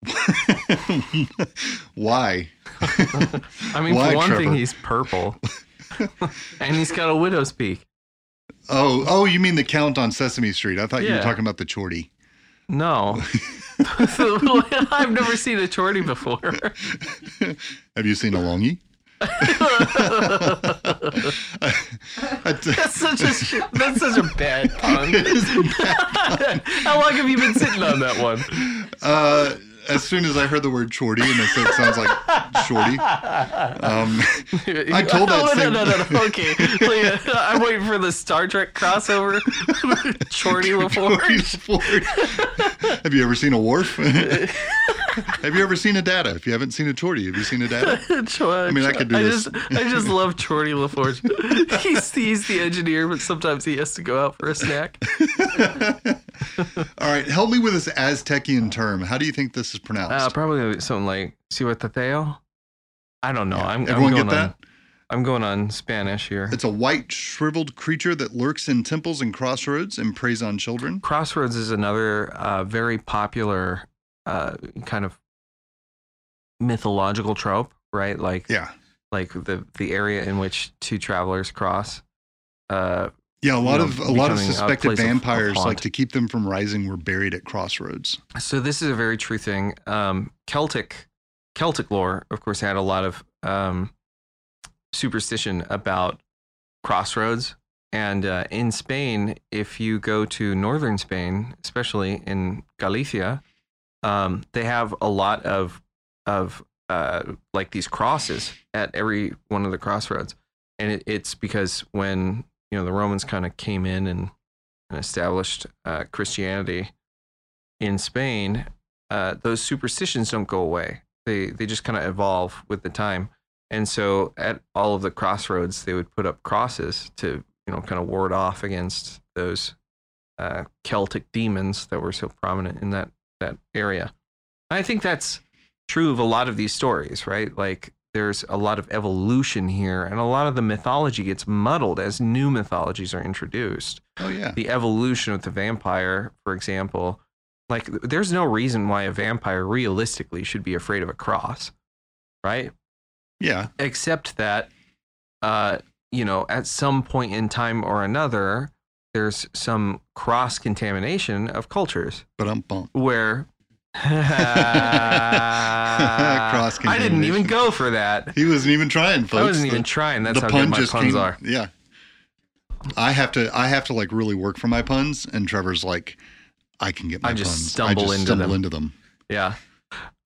<laughs> Why? <laughs> I mean, Why, for one Trevor? thing, he's purple, <laughs> and he's got a widow's peak. Oh, oh, you mean the Count on Sesame Street? I thought you were talking about the Chorty. No, I've never seen a chorty before. Have you seen a longy? That's such a that's such a bad <laughs> pun. It is a bad <laughs> How long have you been sitting on that one? Uh, as soon as I heard the word shorty, and I said it sounds like shorty, um, <laughs> I told that Oh, no, no, no, no. Okay, Like, I'm waiting for the Star Trek crossover. Chorty LaForge. Shorty. have you ever seen a Worf? Have you ever seen a data? If you haven't seen a chorty, have you seen a data? <laughs> I mean, I could do I this. Just, I just love Chorty LaForge. <laughs> He's he's the engineer, but sometimes he has to go out for a snack. <laughs> All right, help me with this Aztecian term. How do you think this is pronounced? Uh, probably something like Cihuatateo. I don't know. Yeah. I'm, I'm Everyone going get that? on. I'm going on Spanish here. It's a white, shriveled creature that lurks in temples and crossroads and preys on children. Crossroads is another uh, very popular uh, kind of mythological trope, right? Like Yeah. like the the area in which two travelers cross. Uh, Yeah, a lot know, of a lot of suspected place of- vampires, like to keep them from rising, were buried at crossroads. so this is a very true thing. Um, Celtic Celtic lore, of course, had a lot of um, superstition about crossroads. And uh, in Spain, if you go to northern Spain, especially in Galicia, um, they have a lot of of uh, like these crosses at every one of the crossroads, and it, it's because when you know the Romans kind of came in and, and established uh, Christianity in Spain, uh, those superstitions don't go away. They they just kind of evolve with the time, and so at all of the crossroads, they would put up crosses to you know kind of ward off against those uh, Celtic demons that were so prominent in that that area. I think that's true of a lot of these stories, right? Like there's a lot of evolution here, and a lot of the mythology gets muddled as new mythologies are introduced. Oh yeah, The evolution of the vampire, for example, like there's no reason why a vampire realistically should be afraid of a cross, right? yeah. except that uh you know at some point in time or another there's some cross contamination of cultures But I'm bump. where Cross <laughs> I didn't even go for that. He wasn't even trying, folks. I wasn't The- even trying. That's how pun good my puns came. are. Yeah. I have to. I have to like really work for my puns, and Trevor's like, I can get my I just puns. stumble I just into stumble them. into them. Yeah.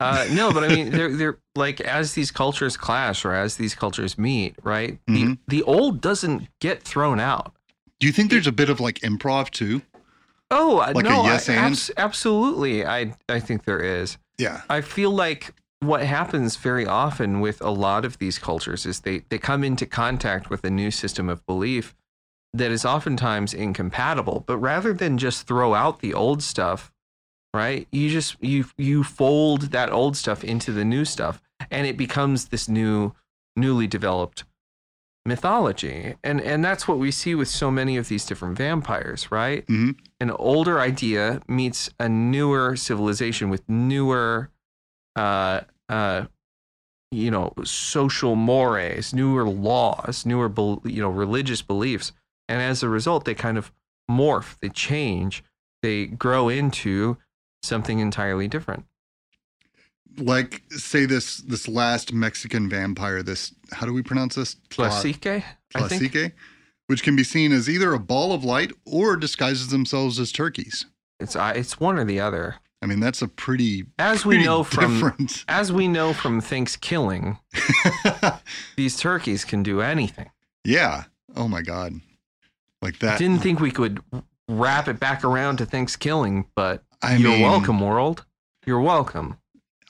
Uh, no, but I mean, they're they're like as these cultures clash or as these cultures meet, right? Mhm. The the old doesn't get thrown out. Do you think there's a bit of like improv too? Oh I Like a no, I- yes and? abs- absolutely. I I think there is. Yeah. I feel like what happens very often with a lot of these cultures is they, they come into contact with a new system of belief that is oftentimes incompatible. But rather than just throw out the old stuff, right? You just you you fold that old stuff into the new stuff and it becomes this new newly developed mythology. And and that's what we see with so many of these different vampires, right? Mhm. An older idea meets a newer civilization with newer uh uh you know social mores newer laws newer you know religious beliefs and as a result they kind of morph they change they grow into something entirely different Like say this this last Mexican vampire. This how do we pronounce this? I think. Tlacique, which can be seen as either a ball of light or disguises themselves as turkeys. It's I it's one or the other. I mean, that's a pretty As we pretty know from different. <laughs> as we know from Thanksgiving, <laughs> these turkeys can do anything. yeah. Oh my god. Like that. Didn't think we could wrap it back around to Thanksgiving, but I you're mean, welcome, world. You're welcome.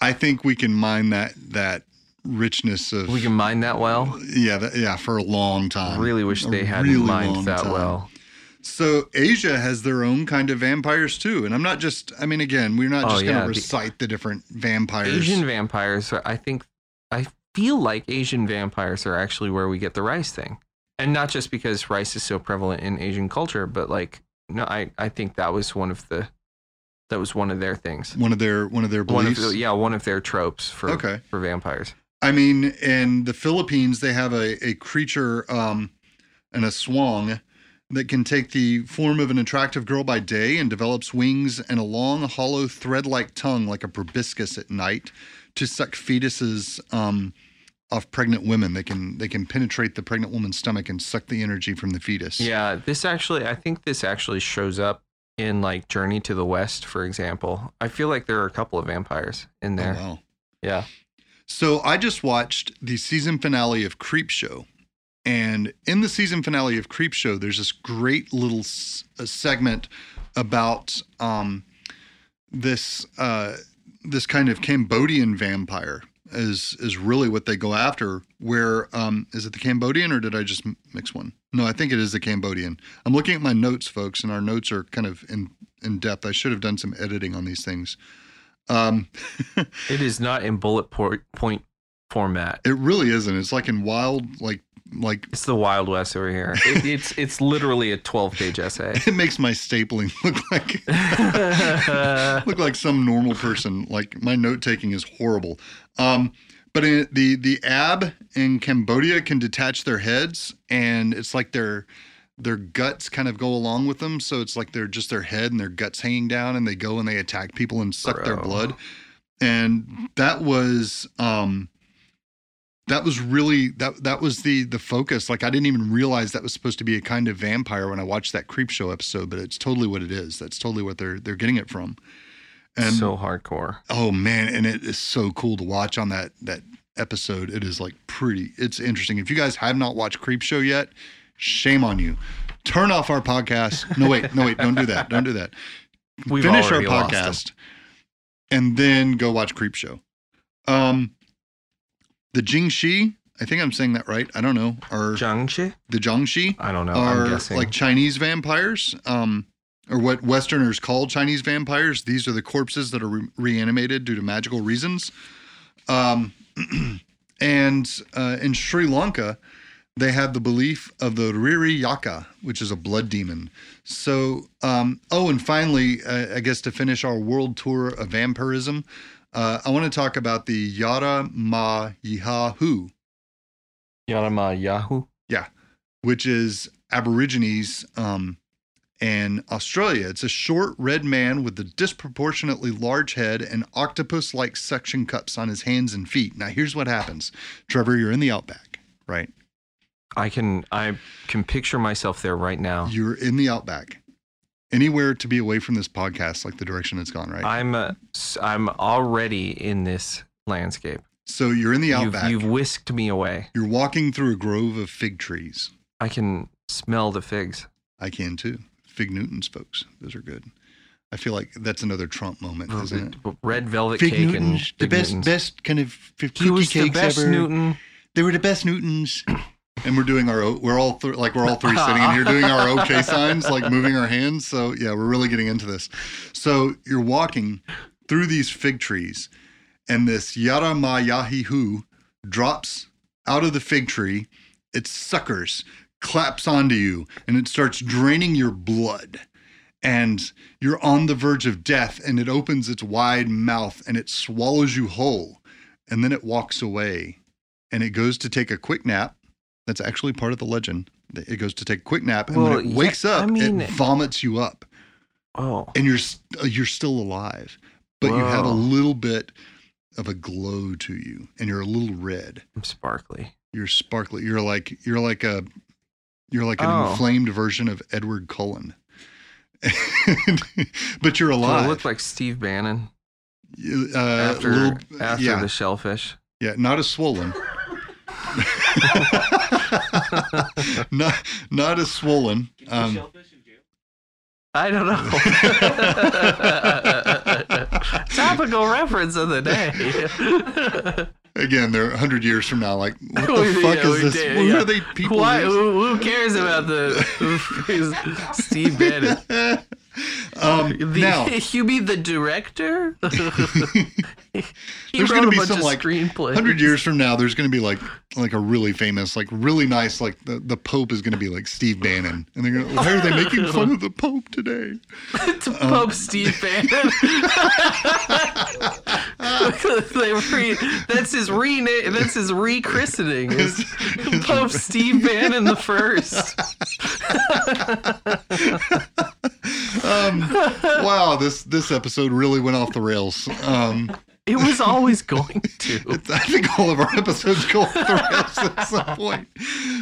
I think we can mine that that richness of We can mine that well. yeah that, yeah for a long time. I Really wish they hadn't really mined that time. well. So Asia has their own kind of vampires too, and I'm not just. I mean, again, we're not Oh, just going yeah, to the- recite the different vampires. Asian vampires, are, I think, I feel like Asian vampires are actually where we get the rice thing, and not just because rice is so prevalent in Asian culture, but like, no, I I think that was one of the, that was one of their things. one of their one of their One of beliefs. yeah, one of their tropes for Okay. for vampires. I mean, in the Philippines, they have a, a creature um, and aswang that can take the form of an attractive girl by day and develops wings and a long, hollow, thread like tongue like a proboscis at night to suck fetuses um, off pregnant women. They can they can penetrate the pregnant woman's stomach and suck the energy from the fetus. Yeah, this actually, I think this actually shows up in like Journey to the West, for example. I feel like there are a couple of vampires in Oh, there. wow. Yeah. So I just watched the season finale of Creepshow. And in the season finale of Creepshow, there's this great little s- a segment about um, this uh, this kind of Cambodian vampire is is really what they go after. Where um, is it the Cambodian or did I just mix one? No, I think it is the Cambodian. I'm looking at my notes, folks, and our notes are kind of in in depth. I should have done some editing on these things. Um, <laughs> It is not in bullet point format. It really isn't. It's like in wild, like like It's the Wild West over here. It, <laughs> it's it's literally a 12 page essay. it makes my stapling look like <laughs> look like some normal person. Like my note taking is horrible. Um, but in, the the ab in Cambodia can detach their heads, and it's like their their guts kind of go along with them. So it's like they're just their head and their guts hanging down, and they go and they attack people and suck their blood. And that was um, that was really that that was the the focus. Like I didn't even realize that was supposed to be a kind of vampire when I watched that Creepshow episode, but it's totally what it is. That's totally what they're they're getting it from. And so hardcore. oh man, and it is so cool to watch on that that episode. It is like pretty. It's interesting. If you guys have not watched Creepshow yet, shame on you. Turn off our podcast. No wait, no wait, don't do that. Don't do that. We've Finish our already lost 'em. podcast and then go watch Creepshow. Um, the Jingxi, I think I'm saying that right. I don't know. Are Zhangxi? the Jiangxi I don't know. are I'm guessing. like Chinese vampires, um, or what Westerners call Chinese vampires. These are the corpses that are re- reanimated due to magical reasons. Um, <clears throat> and uh, in Sri Lanka, they have the belief of the Riri Yaka, which is a blood demon. So, um, oh, and finally, uh, I guess to finish our world tour of vampirism, uh, I want to talk about the Yara Ma Yihahu, Yarama Yahoo. Yeah, which is Aborigines um, in Australia. It's a short red man with a disproportionately large head and octopus like suction cups on his hands and feet. Now, here's what happens Trevor, you're in the outback, right? I can I can picture myself there right now. You're in the outback. Anywhere to be away from this podcast, like the direction it's gone, right? I'm uh, s- I'm already in this landscape. so you're in the You've, outback. you've whisked me away. You're walking through a grove of fig trees. I can smell the figs. I can too. Fig Newtons, folks. Those are good. I feel like that's another Trump moment, isn't it? Red velvet Fig cake Newtons, and the Fig best, Newtons. best kind of f- He cookie was the best ever. Newton. They were the best Newtons. <clears throat> And we're doing our, we're all th- like we're all three <laughs> sitting in here doing our okay signs, like moving our hands. So yeah, we're really getting into this. So you're walking through these fig trees, and this Yara Ma Yahihu drops out of the fig tree. It suckers, claps onto you, and it starts draining your blood. And you're on the verge of death, and it opens its wide mouth and it swallows you whole. And then it walks away and it goes to take a quick nap. That's actually part of the legend. It goes to take a quick nap, and Well, when it yeah, wakes up, I mean- it vomits you up, Oh, and you're you're still alive, but you have a little bit of a glow to you, and you're a little red. I'm sparkly. You're sparkly. You're like you're like a you're like an Oh. inflamed version of Edward Cullen, <laughs> but you're Do I alive. look like Steve Bannon uh, after little- after yeah, the shellfish? Yeah, not as swollen. <laughs> not not as swollen. Um, I don't know. <laughs> Topical reference of the day. again, they're hundred years from now. Like, what the <laughs> We- fuck yeah, is this? did, Who yeah. are they people? Why? Who, who cares about the Steve Bannon? Um, <laughs> The, now, <laughs> you mean the director? <laughs> there's going to be some like hundred years from now. There's going to be like like a really famous, like really nice, like the, the Pope is going to be like Steve Bannon, and they're going. to Why are they making fun of the Pope today? to Um, Pope Steve Bannon. Re- that's his re that's his rechristening. Is Pope Steve Bannon the first. Um, <laughs> wow, this this episode really went off the rails. Um, It was always going <laughs> to. I think all of our episodes go off the rails at some point.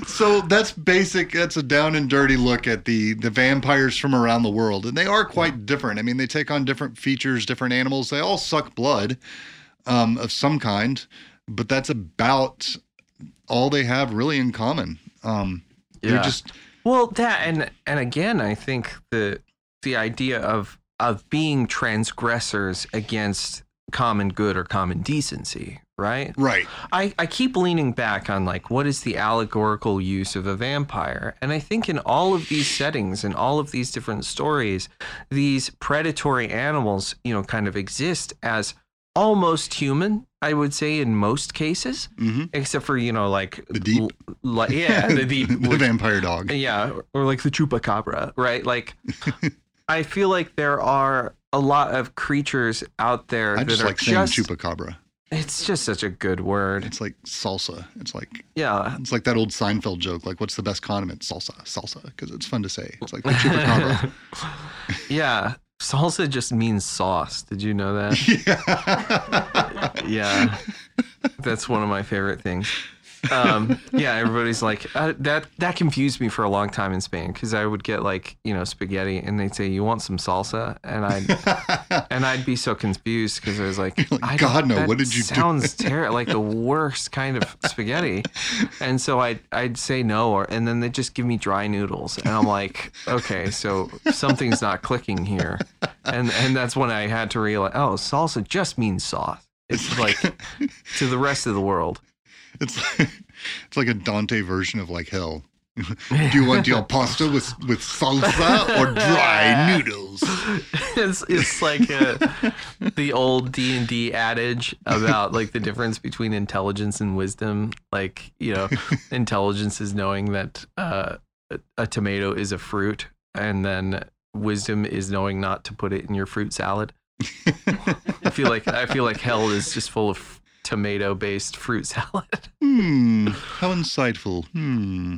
So that's basic. That's a down and dirty look at the the vampires from around the world, and they are quite different. I mean, they take on different features, different animals. They all suck blood um, of some kind, but that's about all they have really in common. Um, They're Yeah. just Well, that and and again, I think the the idea of of being transgressors against common good or common decency, right? right. I, I keep leaning back on like what is the allegorical use of a vampire and i think in all of these settings in all of these different stories these predatory animals you know kind of exist as almost human i would say in most cases hmm except for you know like The deep. like yeah the deep <laughs> the which- vampire dog. yeah, or like the chupacabra, right? Like, <laughs> I feel like there are a lot of creatures out there I that just are like saying just. chupacabra. It's just such a good word. It's like salsa. It's like Yeah, it's like that old Seinfeld joke. Like, what's the best condiment? Salsa, salsa, because it's fun to say. It's like the chupacabra. <laughs> yeah. Salsa just means sauce. Did you know that? <laughs> yeah. Yeah, that's one of my favorite things. Um, yeah, everybody's like uh, that. That confused me for a long time in Spain because I would get like you know spaghetti and they'd say you want some salsa and I <laughs> and I'd be so confused because I was like, like, I "God, no, what did you do?" Sounds <laughs> terrible, like the worst kind of spaghetti. And so I'd I'd say no, or and then they just give me dry noodles, and I'm like, okay, so something's not clicking here, and and that's when I had to realize, oh, salsa just means sauce. It's like to the rest of the world. It's like, <laughs> it's like a Dante version of like hell. Do you want your pasta with with salsa or dry <laughs> noodles? it's it's like uh the old D and D adage about like the difference between intelligence and wisdom. Like you know, <laughs> intelligence is knowing that uh, a, a tomato is a fruit, and then wisdom is knowing not to put it in your fruit salad. I feel like I feel like hell is just full of tomato based fruit salad. <laughs> Hmm. How insightful. Hmm.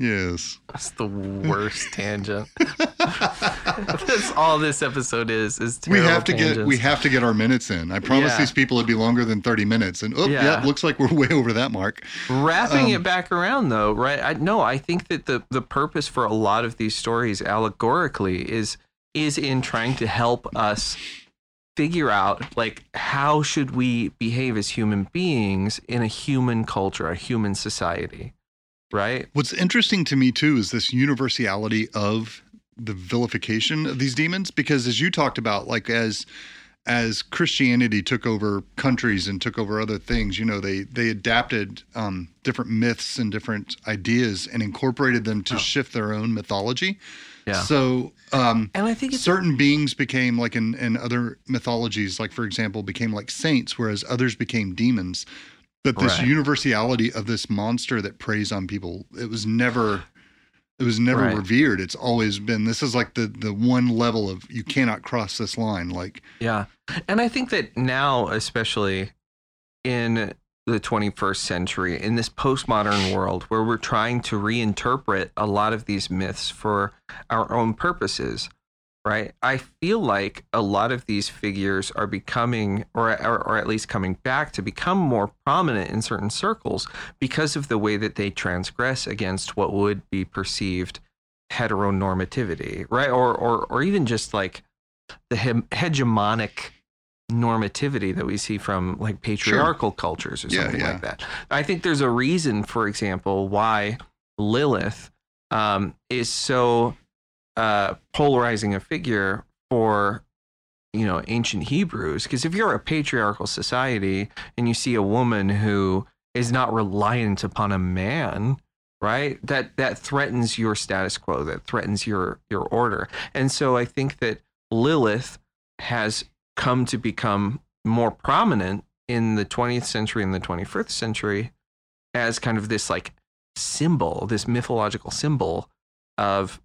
Yes. That's the worst <laughs> tangent. <laughs> That's all this episode is. Is We have to get we have to get our minutes in. I promise Yeah. these people it'd be longer than thirty minutes. And oh yeah, Yeah. looks like we're way over that mark. wrapping Um, it back around though right I, no i think that the the purpose for a lot of these stories allegorically is is in trying to help us figure out like how should we behave as human beings in a human culture a human society right What's interesting to me too is this universality of the vilification of these demons because as you talked about like as as Christianity took over countries and took over other things, you know, they they adapted um, different myths and different ideas and incorporated them to Oh. shift their own mythology. Yeah So um, and i think certain beings became like in, in other mythologies, like for example, became like saints, whereas others became demons. But this Right. universality of this monster that preys on people, it was never it was never Right. revered. It's always been this is like the the one level of you cannot cross this line. Like Yeah. And I think that now, especially in the 21st century, in this postmodern world where we're trying to reinterpret a lot of these myths for our own purposes, right? I feel like a lot of these figures are becoming, or, or, or at least coming back to become more prominent in certain circles because of the way that they transgress against what would be perceived heteronormativity, right? Or, or, or even just like the hegemonic normativity that we see from like patriarchal cultures or Yeah, something yeah. like that. I think there's a reason, for example, why Lilith um, is so uh, polarizing a figure for you know ancient Hebrews because if you're a patriarchal society and you see a woman who is not reliant upon a man right that that threatens your status quo that threatens your your order and so i think that lilith has come to become more prominent in the 20th century and the 21st century as kind of this like symbol this mythological symbol of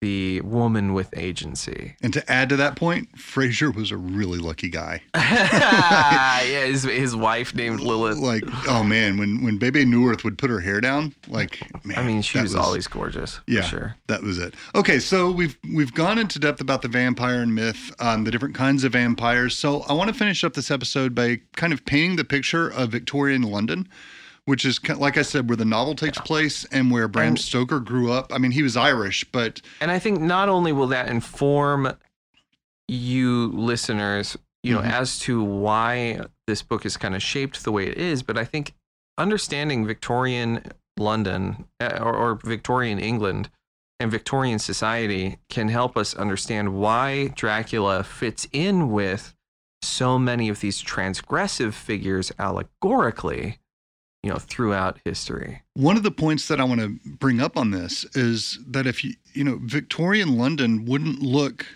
the woman with agency And to add to that point, Frasier was a really lucky guy. <laughs> <laughs> yeah his, his wife named lilith Like, oh man, when when Bebe Neuwirth would put her hair down, like, man, i mean she that was, always gorgeous Yeah. for sure That was it. Okay, so we've we've gone into depth about the vampire and myth, um, the different kinds of vampires. So I want to finish up this episode by kind of painting the picture of Victorian London, which is like I said, where the novel takes place and where Bram And- Stoker grew up. I mean, he was Irish, but And I think not only will that inform you listeners, you know, Mhm. as to why this book is kind of shaped the way it is, but I think understanding Victorian London uh, or, or Victorian England and Victorian society can help us understand why Dracula fits in with so many of these transgressive figures allegorically, you know, throughout history. One of the points that I want to bring up on this is that if you, you know, Victorian London wouldn't look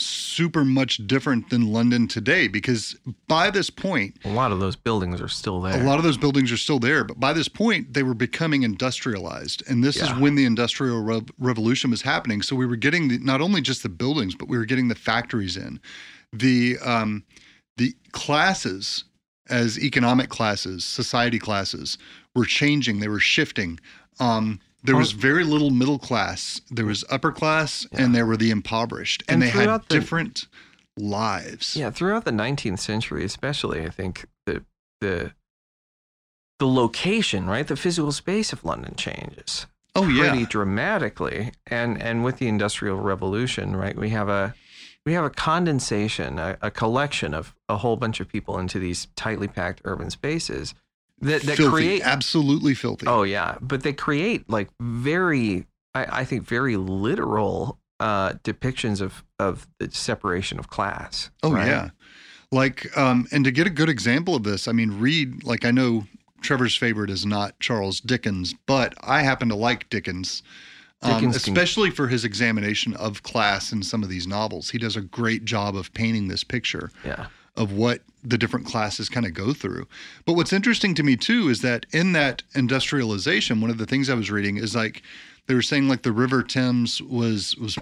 super much different than London today because by this point, A lot of those buildings are still there. a lot of those buildings are still there, but by this point, they were becoming industrialized. And this Yeah. is when the Industrial Rev- Revolution was happening. So we were getting the, not only just the buildings, but we were getting the factories in. The, um, the classes, as economic classes, society classes, were changing, they were shifting. Um, there was very little middle class. There was upper class, and there were the impoverished, and, And they had the- different lives. Yeah, throughout the 19th century, especially, I think the the the location, right, the physical space of London changes Oh pretty yeah. dramatically, and and with the Industrial Revolution, right, we have a we have a condensation, a, a collection of a whole bunch of people into these tightly packed urban spaces that that filthy, create. absolutely filthy. Oh yeah, but they create like very, I, I think, very literal uh, depictions of of the separation of class. Oh right? yeah. Like um and to get a good example of this, I mean read like I know Trevor's favorite is not Charles Dickens, but I happen to like Dickens. Um, especially for his examination of class in some of these novels. He does a great job of painting this picture yeah. of what the different classes kind of go through. But what's interesting to me too is that in that industrialization, one of the things I was reading is like they were saying like the River Thames was was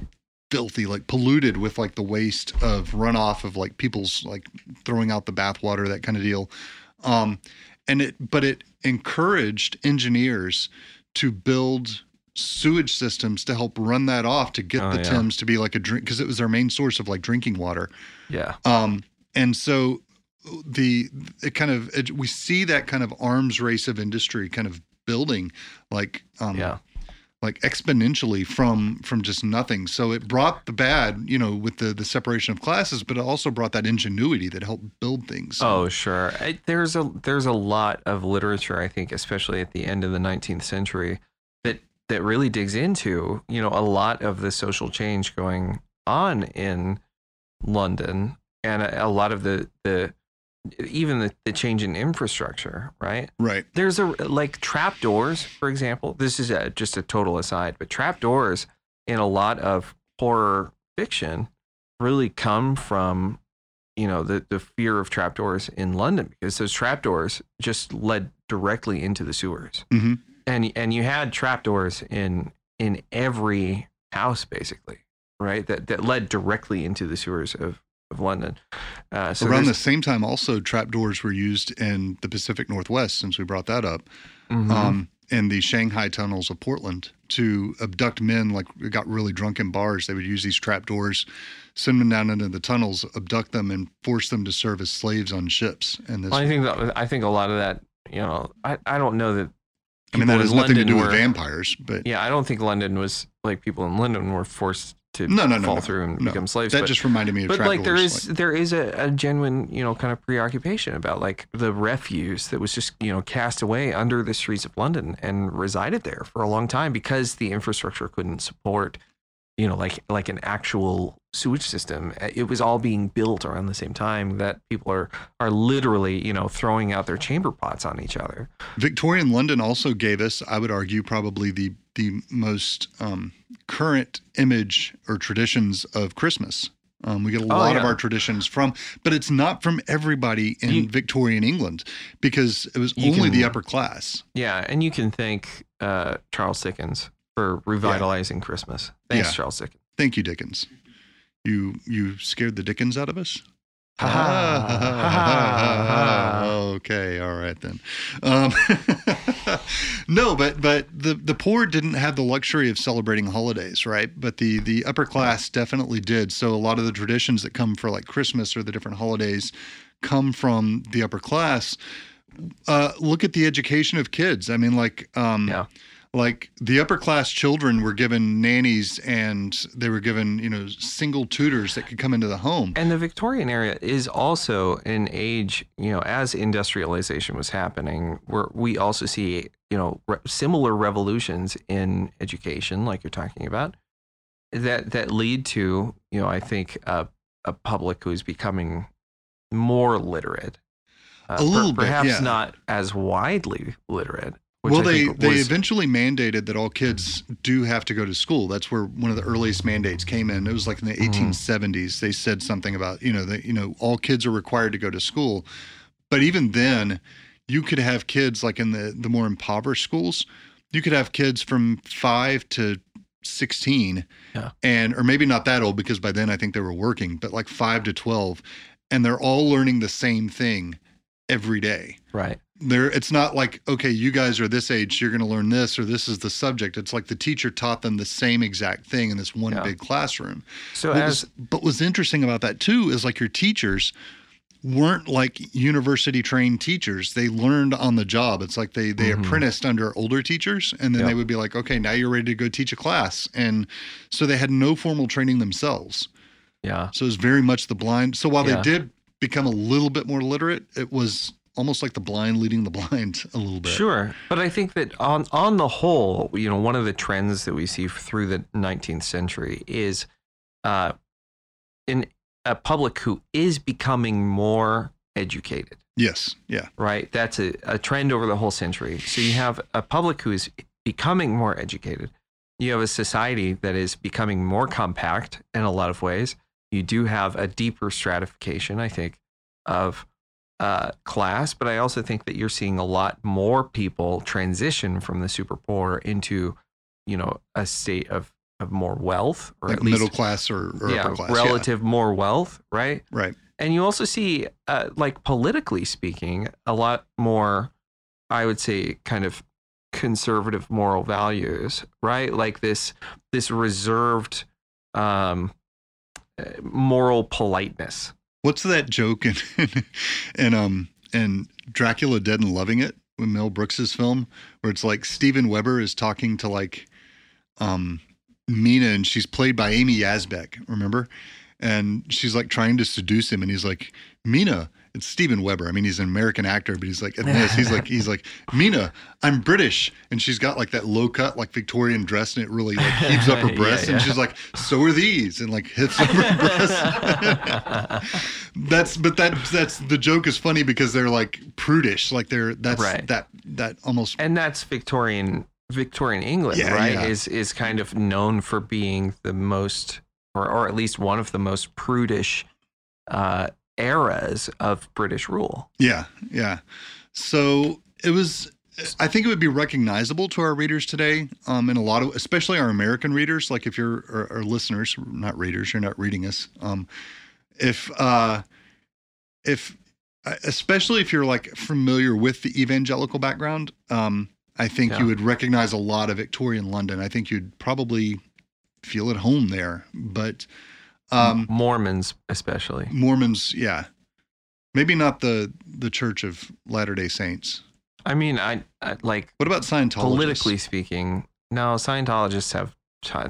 filthy, like polluted with like the waste of runoff of like people's like throwing out the bathwater, that kind of deal. Um, and it, but it encouraged engineers to build sewage systems to help run that off to get Oh, the yeah. Thames to be like a drink because it was their main source of like drinking water. Yeah. Um, and so the it kind of it, we see that kind of arms race of industry kind of building like um, Yeah. like exponentially from from just nothing. So it brought the bad, you know, with the the separation of classes, but it also brought that ingenuity that helped build things. Oh, sure. I, there's a there's a lot of literature, I think, especially at the end of the 19th century, that really digs into you know a lot of the social change going on in London, and a, a lot of the the even the, the change in infrastructure, right? right. There's a like trapdoors, for example. This is a, just a total aside, but trapdoors in a lot of horror fiction really come from you know the the fear of trapdoors in London because those trapdoors just led directly into the sewers, hmm and and you had trapdoors in in every house basically, right? That that led directly into the sewers of of London. Uh, so Around the same time, also trapdoors were used in the Pacific Northwest, since we brought that up, Mhm. um, in the Shanghai tunnels of Portland to abduct men. Like got really drunk in bars, they would use these trapdoors, send them down into the tunnels, abduct them, and force them to serve as slaves on ships. And this, Well, I think that I think a lot of that, you know, I, I don't know that. I mean, that has in nothing to London do with vampires, but Yeah, I don't think London was like people in London were forced to No, no, no, fall no, through and no. become slaves. that but, just reminded me of but like there is there is a, a genuine you know kind of preoccupation about like the refuse that was just you know cast away under the streets of London and resided there for a long time because the infrastructure couldn't support you know like like an actual sewage system. Uh, It was all being built around the same time that people are are literally, you know, throwing out their chamber pots on each other. Victorian London also gave us, I would argue, probably the the most um, current image or traditions of Christmas. Um, we get a lot of Oh, yeah. our traditions from, but it's not from everybody in You- Victorian England because it was only the upper class. Yeah, and you can thank uh, Charles Dickens for revitalizing Christmas. Thanks, Yeah. Charles Dickens. Thank you, Dickens. You you scared the Dickens out of us. Ha ha, ha ha, ha ha. okay, all right then. Um, <laughs> no, but but the the poor didn't have the luxury of celebrating holidays, right? But the the upper class definitely did. So a lot of the traditions that come for like Christmas or the different holidays come from the upper class. Uh, look at the education of kids. I mean, like um, Yeah. Like the upper class children were given nannies and they were given you know single tutors that could come into the home. And the Victorian era is also an age, you know, as industrialization was happening, where we also see, you know, re- similar revolutions in education, like you're talking about, that that lead to, you know, I think a, a public who is becoming more literate. Uh, A little bit, perhaps yeah. not as widely literate. Well, I they they was- eventually mandated that all kids do have to go to school. That's where one of the earliest mandates came in. It was like in the Mm-hmm. 1870s. They said something about you know that you know all kids are required to go to school, but even then, you could have kids like in the the more impoverished schools. You could have kids from five to 16 Yeah. and or maybe not that old because by then I think they were working, but like 5 to 12 and they're all learning the same thing every day right. There it's not like okay you guys are this age you're going to learn this or this is the subject it's like the teacher taught them the same exact thing in this one Yeah. big classroom So What as was- but what's interesting about that too is like your teachers weren't like university trained teachers they learned on the job it's like they they Mhm. apprenticed under older teachers and then Yeah. they would be like okay now you're ready to go teach a class and so they had no formal training themselves yeah. so it was very much the blind so while Yeah. they did become a little bit more literate it was almost like the blind leading the blind <laughs> a little bit Sure, but I think that on on the whole, you know, one of the trends that we see through the 19th century is uh, in a public who is becoming more educated. Yes. Yeah. Right, that's a, a trend over the whole century. So you have a public who is becoming more educated. You have a society that is becoming more compact in a lot of ways. You do have a deeper stratification, I think, of uh, class, but I also think that you're seeing a lot more people transition from the super poor into, you know, a state of, of more wealth or Like at least middle class or, or yeah, upper class. yeah. relative more wealth, right? Right. And you also see, uh, like politically speaking, a lot more, I would say, kind of conservative moral values, right? Like this, this reserved um, uh, moral politeness. What's that joke <laughs> in in um in Dracula Dead and Loving It with Mel Brooks's film where it's like Steven Weber is talking to like um Mina and she's played by Amy Yasbeck, remember? And she's like trying to seduce him and he's like, Mina, it's Steven Weber. I mean, he's an American actor, but he's like, in this, he's like, <laughs> he's like, Mina, I'm British. And she's got like that low cut, like Victorian dress and it really like <laughs> heaves up her breasts. yeah. And she's like, so are these. And like hits up her <laughs> breasts. that's, but that, that's, the joke is funny because they're like prudish. Like they're, that's Right. that, that almost, and that's Victorian Victorian England, Yeah, right? yeah. Is is kind of known for being the most, or or at least one of the most prudish uh, eras of British rule. Yeah, yeah. So it was. I think it would be recognizable to our readers today, um, in a lot of, especially our American readers. Like if you're or, or listeners, not readers, you're not reading us. Um, if uh, if especially if you're like familiar with the evangelical background, um, I think Yeah. you would recognize a lot of Victorian London. I think you'd probably feel at home there. But um, Mormons, especially. Mormons, yeah, maybe not the the Church of Latter Day Saints. I mean, I, I like What about Scientologists? politically speaking. No, Scientologists have.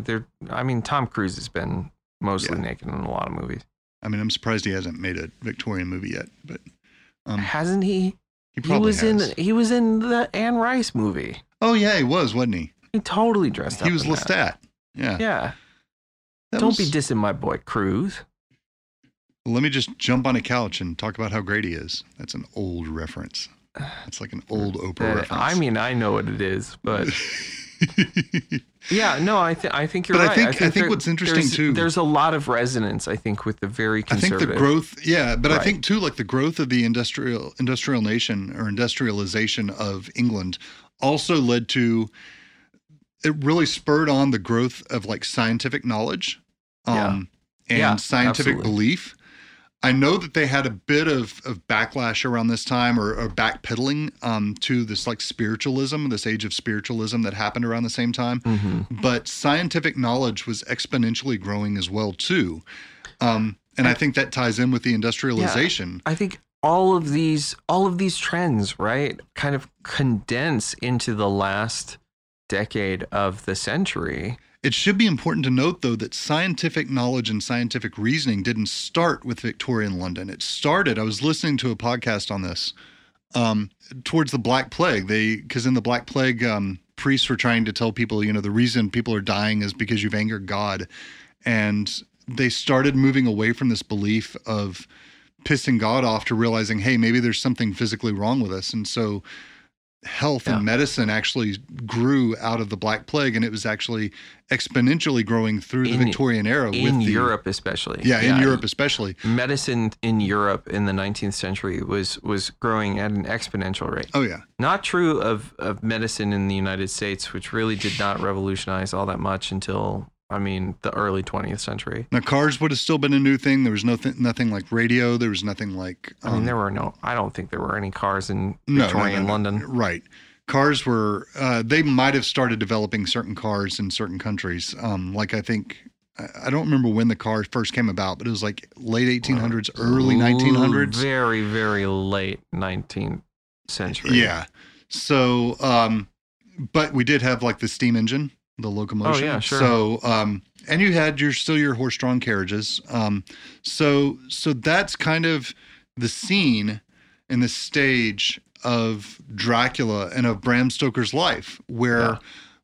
They're. I mean, Tom Cruise has been mostly Yeah. naked in a lot of movies, I mean, I'm surprised he hasn't made a Victorian movie yet, but um, hasn't he? he He probably was has. in. He was in the Anne Rice movie. Oh yeah, he was, wasn't he? He totally dressed up. He was in that. Lestat. Yeah. Yeah. That Don't be dissing my boy Cruise. Let me just jump on a couch and talk about how great he is. That's an old reference. It's like an old <sighs> Oprah That- reference. I mean, I know what it is, but <laughs> yeah, no, I think I think you're But I right. think- I think there- what's interesting, there's- too- There's a lot of resonance, I think, with the very conservative. I think the growth, yeah, but I think too, like the growth of the industrial industrial nation or industrialization of England also led to it really spurred on the growth of like scientific knowledge, um, and Yeah, scientific absolutely. belief. I know that they had a bit of, of backlash around this time or, or backpedaling um, to this like spiritualism, this age of spiritualism that happened around the same time. Mhm. But scientific knowledge was exponentially growing as well too. Um, and I think that ties in with the industrialization. I think all of these all of these trends, right, kind of condense into the last decade of the century. It should be important to note, though, that scientific knowledge and scientific reasoning didn't start with Victorian London. It started, I was listening to a podcast on this, um, towards the Black Plague. They, because in the Black Plague, um, priests were trying to tell people, you know, the reason people are dying is because you've angered God. And they started moving away from this belief of pissing God off to realizing, hey, maybe there's something physically wrong with us. And so, health Yeah. and medicine actually grew out of the Black Plague, and it was actually exponentially growing through the In- Victorian era in with the, Europe especially. Yeah, in Europe especially. Medicine in Europe in the 19th century was was growing at an exponential rate. Oh yeah, Not true of, of medicine in the United States, which really did not revolutionize all that much until, I mean, the early 20th century. now cars would have still been a new thing. There was nothing, nothing like radio. There was nothing like. I mean, um, there were no, I don't think there were any cars in no, no, Victorian no, no. London. Right. Cars were. Uh, they might have started developing certain cars in certain countries. Um, like I think. I- I don't remember when the car first came about, but it was like late 1800s, early 1900s. Very, very late 19th century. Yeah. So, um, but we did have like the steam engine, the locomotion. Oh, yeah, sure. So, um, and you had your still your horse-drawn carriages. Um, so, so that's kind of the scene and the stage of Dracula and of Bram Stoker's life, where Yeah.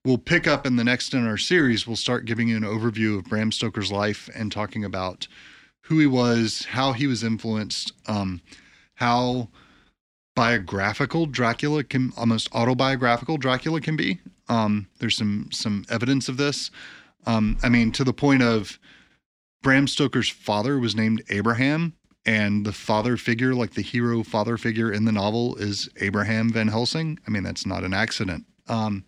we'll pick up in the next in our series. We'll start giving you an overview of Bram Stoker's life and talking about who he was, how he was influenced, um, how biographical Dracula can almost autobiographical Dracula can be. Um, there's some some evidence of this. Um, I mean, to the point of Bram Stoker's father was named Abraham, and the father figure, like the hero father figure in the novel, is Abraham Van Helsing. I mean, that's not an accident. Um,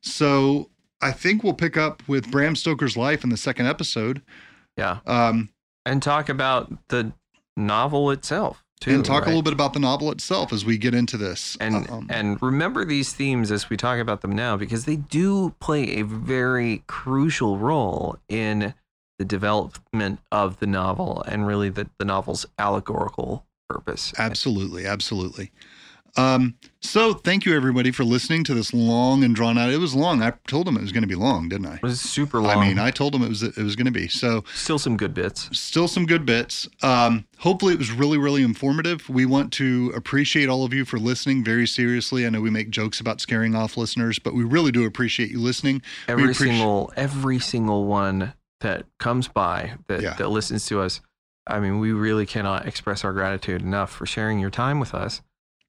so I think we'll pick up with Bram Stoker's life in the second episode. Yeah. Um, And talk about the novel itself, too. and talk right? a little bit about the novel itself as we get into this. and Um, and remember these themes as we talk about them now because they do play a very crucial role in the development of the novel and really the, the novel's allegorical purpose. Absolutely, absolutely. Um, so thank you everybody for listening to this long and drawn out. It was long. I told them it was going to be long, didn't I? It was super long. I mean, I told them it was it was going to be. So Still some good bits. still some good bits. Um, hopefully it was really really informative. We want to appreciate all of you for listening very seriously. I know we make jokes about scaring off listeners, but we really do appreciate you listening. Every appreci- single every single one that comes by that, Yeah. that listens to us. I mean, we really cannot express our gratitude enough for sharing your time with us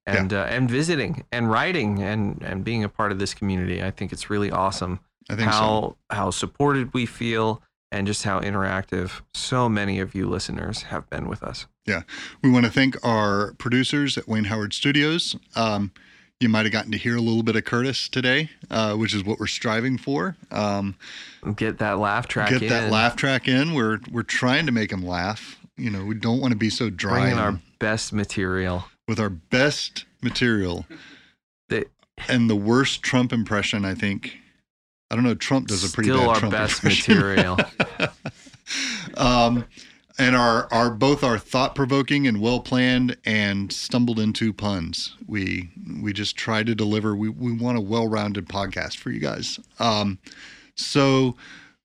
and uh, and visiting and writing and and being a part of this community. I think it's really awesome I think so. how how supported we feel and just how interactive so many of you listeners have been with us. Yeah, we want to thank our producers at Wayne Howard Studios. Um, you might have gotten to hear a little bit of Curtis today, uh, which is what we're striving for. Um, Get that laugh track get in. that laugh track in. We're we're trying to make him laugh. You know, we don't want to be so dry Bring in our best material. With our best material <laughs> and the worst Trump impression. I think. I don't know. Trump does a pretty still bad our Trump best impression. material. <laughs> um, and our our both our thought provoking and well planned and stumbled into puns. We we just try to deliver. We we want a well rounded podcast for you guys. Um, so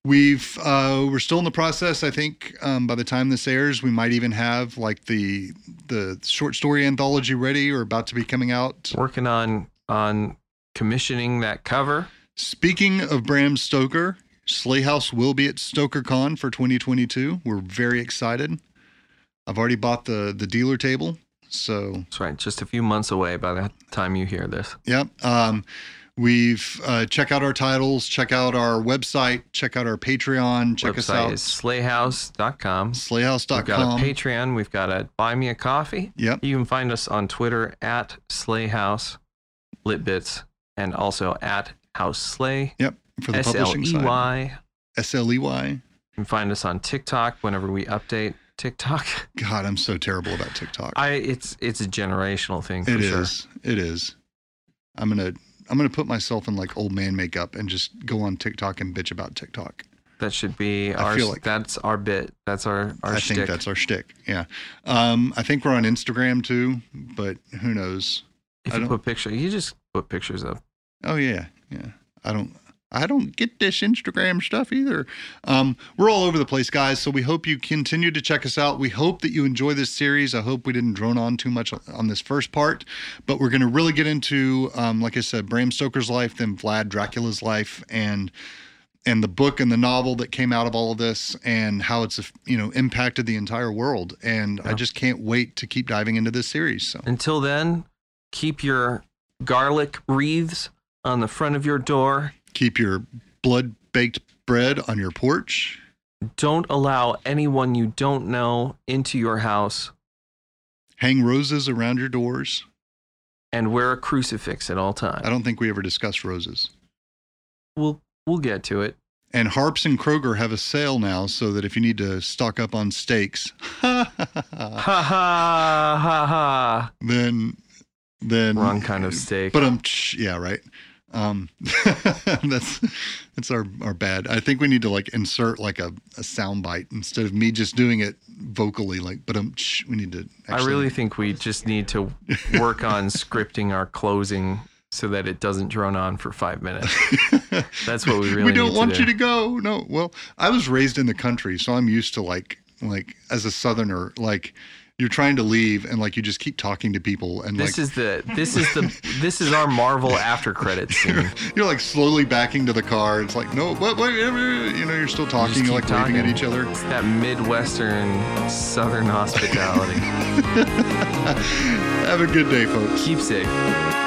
we've uh, we're still in the process. I think um, by the time this airs, we might even have like the the short story anthology ready or about to be coming out. Working on on commissioning that cover. Speaking of Bram Stoker, Sley House will be at StokerCon for 2022. We're very excited. I've already bought the the dealer table, so That's right. Just a few months away by the time you hear this. Yep. Um, we've uh, check out our titles, check out our website, check out our Patreon, check us Website out. is sleyhouse.com. We've got a Sleyhouse.com. Patreon. We've got a Buy Me a Coffee. Yep. You can find us on Twitter at Slayhouse Litbits and also at House Slay. Yep. For the S L publishing E side. Y. S L E Y. You can find us on TikTok whenever we update TikTok. <laughs> God, I'm so terrible about TikTok. I it's it's a generational thing for It sure. is. It is. I'm gonna I'm gonna put myself in like old man makeup and just go on TikTok and bitch about TikTok. That should be I our feel like- that's our bit. That's our our I shtick. think that's our shtick. Yeah. Um, I think we're on Instagram too, but who knows? if I you put picture, you just put pictures up. Oh yeah, yeah. I don't I don't get this Instagram stuff either. Um, we're all over the place, guys. So we hope you continue to check us out. We hope that you enjoy this series. I hope we didn't drone on too much on this first part, but we're going to really get into, um, like I said, Bram Stoker's life, then Vlad Dracula's life, and and the book and the novel that came out of all of this, and how it's you know impacted the entire world. And I just can't wait to keep diving into this series. So Until then, keep your garlic wreaths on the front of your door. Keep your blood baked bread on your porch. Don't allow anyone you don't know into your house Hang roses around your doors. and wear a crucifix at all times. I don't think we ever discussed roses. We'll we'll get to it. And Harps and Kroger have a sale now, so that if you need to stock up on steaks, <laughs> Ha ha ha ha. then then Wrong kind of steak. But um, yeah, right. Um, <laughs> that's that's our our bad. I think we need to like insert like a, a sound bite instead of me just doing it vocally. Like, but um, we need to. I really think we just need to work on scripting our closing so that it doesn't drone on for five minutes. <laughs> That's what we really we don't want do. you to go. No. Well, I was raised in the country, so I'm used to like like as a southerner, like you're trying to leave and like you just keep talking to people and This like is the <laughs> this is the this is our Marvel after credits <laughs> scene. you're like slowly backing to the car. It's like no, what, what, you know, you're still talking, you're keep like waving at each other. It's that Midwestern Southern <laughs> hospitality. Have a good day, folks. Keep safe.